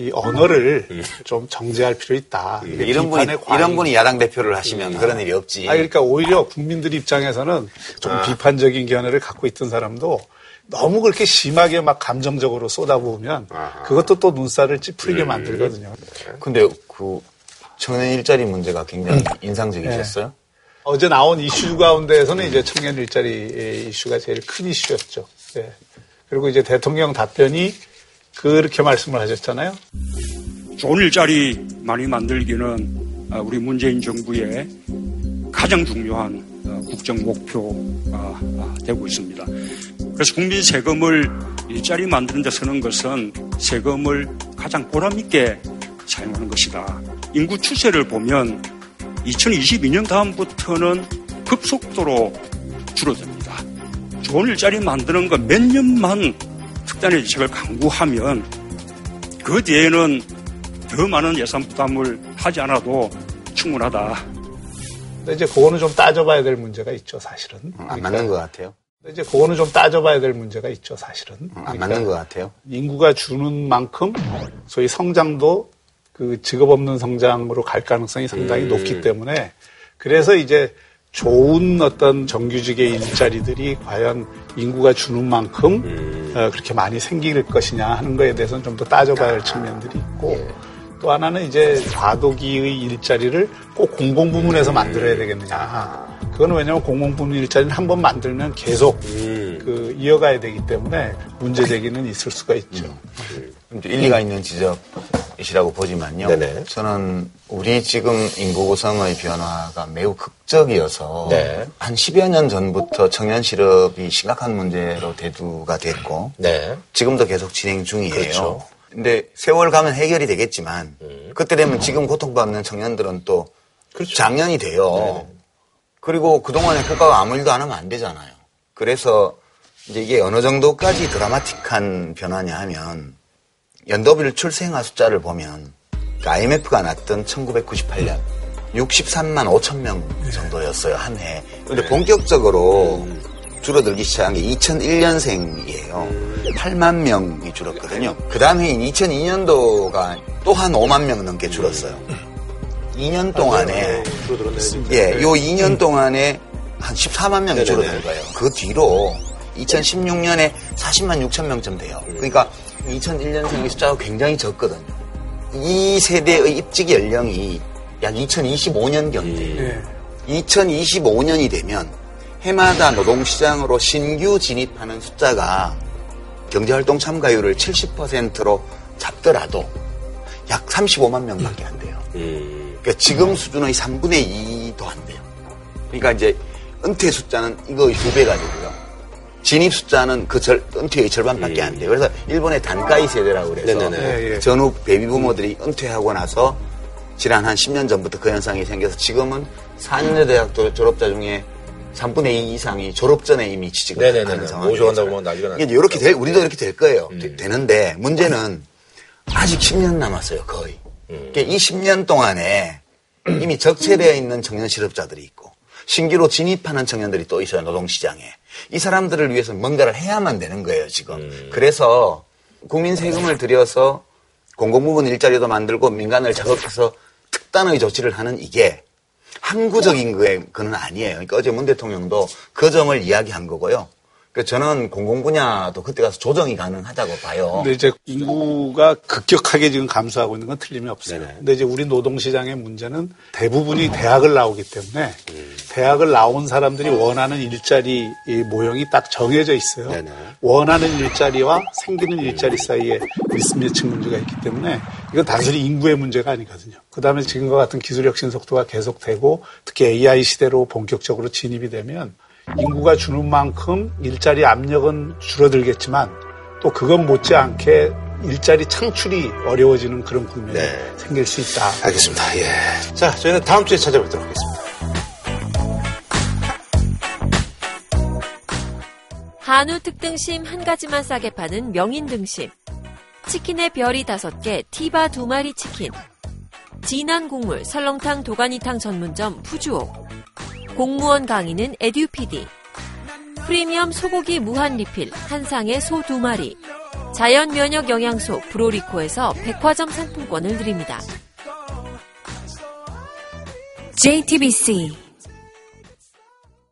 D: 이 언어를 좀 정제할 필요 있다.
C: 음. 이런 분이 이런 분이 야당 대표를 하시면 그런 일이 없지.
D: 아 그러니까 오히려 국민들 입장에서는 좀
C: 아.
D: 비판적인 견해를 갖고 있던 사람도 너무 그렇게 심하게 막 감정적으로 쏟아부으면 그것도 또 눈살을
C: 음.
D: 찌푸리게 만들거든요.
C: 근데 그 청년 일자리 문제가 굉장히
D: 음.
C: 인상적이셨어요.
D: 어제 나온 이슈 가운데에서는 이제 청년 일자리 이슈가 제일 큰 이슈였죠. 예. 그리고 이제 대통령 답변이 그렇게 말씀을 하셨잖아요.
L: 좋은 일자리 많이 만들기는 아, 우리 문재인 정부의 가장 중요한 어, 국정 목표가 아, 되고 있습니다. 그래서 국민 세금을 일자리 만드는 데 쓰는 것은 세금을 가장 보람있게 사용하는 것이다. 인구 추세를 보면 2022년 다음부터는 급속도로 줄어듭니다. 좋은 일자리 만드는 거몇 년만 특단의 대책을 강구하면 그 뒤에는 더 많은 예산 부담을 하지 않아도 충분하다.
D: 근데 이제 그거는 좀 따져봐야 될 문제가 있죠, 사실은.
C: 안 맞는 것 같아요.
D: 근데 이제 그거는 좀 따져봐야 될 문제가 있죠, 사실은.
C: 안 맞는 것 같아요.
D: 인구가 주는 만큼 소위 성장도 그 직업 없는 성장으로 갈 가능성이 상당히
C: 음.
D: 높기 때문에 그래서 이제 좋은 어떤 정규직의 일자리들이 과연 인구가 주는 만큼 어, 그렇게 많이 생길 것이냐 하는 거에 대해서는 좀 더 따져봐야 할 측면들이 있고 또 하나는 이제 과도기의 일자리를 꼭 공공 부문에서 만들어야 되겠느냐. 그거는 왜냐하면 공공부문 일자리는 한 번 만들면 계속 그 이어가야 되기 때문에 문제 제기는 있을 수가 있죠.
C: 좀 일리가 있는 지적이시라고 보지만요.
A: 네네.
C: 저는 우리 지금 인구 구성의 변화가 매우 극적이어서
A: 네.
C: 한 10여 년 전부터 청년 실업이 심각한 문제로 대두가 됐고
A: 네.
C: 지금도 계속 진행 중이에요.
A: 그렇죠.
C: 근데 세월 가면 해결이 되겠지만 그때 되면 지금 고통받는 청년들은 또 작년이 돼요. 그리고 그동안에 국가가 아무 일도 안 하면 안 되잖아요. 그래서 이제 이게 어느 정도까지 드라마틱한 변화냐 하면 연도별 출생아 숫자를 보면 그 IMF가 났던 1998년 63만 5천 명 정도였어요 한 해. 근데 본격적으로 줄어들기 시작한 게 2001년생이에요. 8만 명이 줄었거든요. 그 다음 해인 2002년도가 또 한 5만 명 넘게 줄었어요. 2년 동안에 예, 요 2년 동안에 한 14만 명이. 줄어든 거예요. 그 뒤로 2016년에 40만 6천 명쯤 돼요. 그러니까 2001년생의 숫자가 굉장히 적거든요. 이 세대의 입직 연령이 약 2025년경인데 2025년이 되면 해마다 노동시장으로 신규 진입하는 숫자가 경제활동 참가율을 70%로 잡더라도 약 35만 명밖에 안 돼요. 그러니까 지금 수준의 3분의 2도 안 돼요. 그러니까 이제 은퇴 숫자는 이거 두 배가 되고요. 진입 숫자는 그 절, 은퇴의 절반밖에 안 돼요. 그래서 일본의 단가이 세대라고 그래서
A: 네네네. 예, 예.
C: 전후 베이비 부모들이 은퇴하고 나서 지난 한 10년 전부터 그 현상이 생겨서 지금은 4년제 대학 도- 졸업자 중에 3분의 2 이상이 졸업 전에 이미 취직을
A: 네네네네.
C: 하는 상황이
A: 모셔간다고 보면 난리가.
C: 이게 이렇게 될, 우리도 이렇게 될 거예요. 되- 되는데 문제는 아직 10년 남았어요, 거의. 그러니까 이 10년 동안에 이미 적체되어 있는 청년 실업자들이 있고 신규로 진입하는 청년들이 또 있어요, 노동시장에. 이 사람들을 위해서 뭔가를 해야만 되는 거예요, 지금. 그래서 국민 세금을 들여서 공공부문 일자리도 만들고 민간을 자극해서 특단의 조치를 하는 이게 항구적인 거에 그는 아니에요. 그러니까 어제 문 대통령도 그 점을 이야기한 거고요. 그 저는 공공 분야도 그때 가서 조정이 가능하다고 봐요.
D: 근데 이제 인구가 급격하게 지금 감소하고 있는 건 틀림이 없어요. 근데 이제 우리 노동시장의 문제는 대부분이 대학을 나오기 때문에 대학을 나온 사람들이 원하는 일자리 이 모형이 딱 정해져 있어요. 원하는 일자리와 생기는 일자리 사이에 미스매치 문제가 있기 때문에 이건 단순히 인구의 문제가 아니거든요. 그 다음에 지금과 같은 기술 혁신 속도가 계속되고 특히 AI 시대로 본격적으로 진입이 되면 인구가 주는 만큼 일자리 압력은 줄어들겠지만 또 그건 못지않게 일자리 창출이 어려워지는 그런 국면이 생길 수 있다.
A: 알겠습니다. 예. 자, 저희는 다음 주에 찾아뵙도록 하겠습니다.
M: 한우 특등심 한 가지만 싸게 파는 명인 등심. 치킨의 별이 다섯 개, 티바 두 마리 치킨. 진한 국물 설렁탕 도가니탕 전문점 푸주옥. 공무원 강의는 에듀피디. 프리미엄 소고기 무한 리필 한상의 소 두 마리. 자연 면역 영양소 브로리코에서 백화점 상품권을 드립니다.
N: JTBC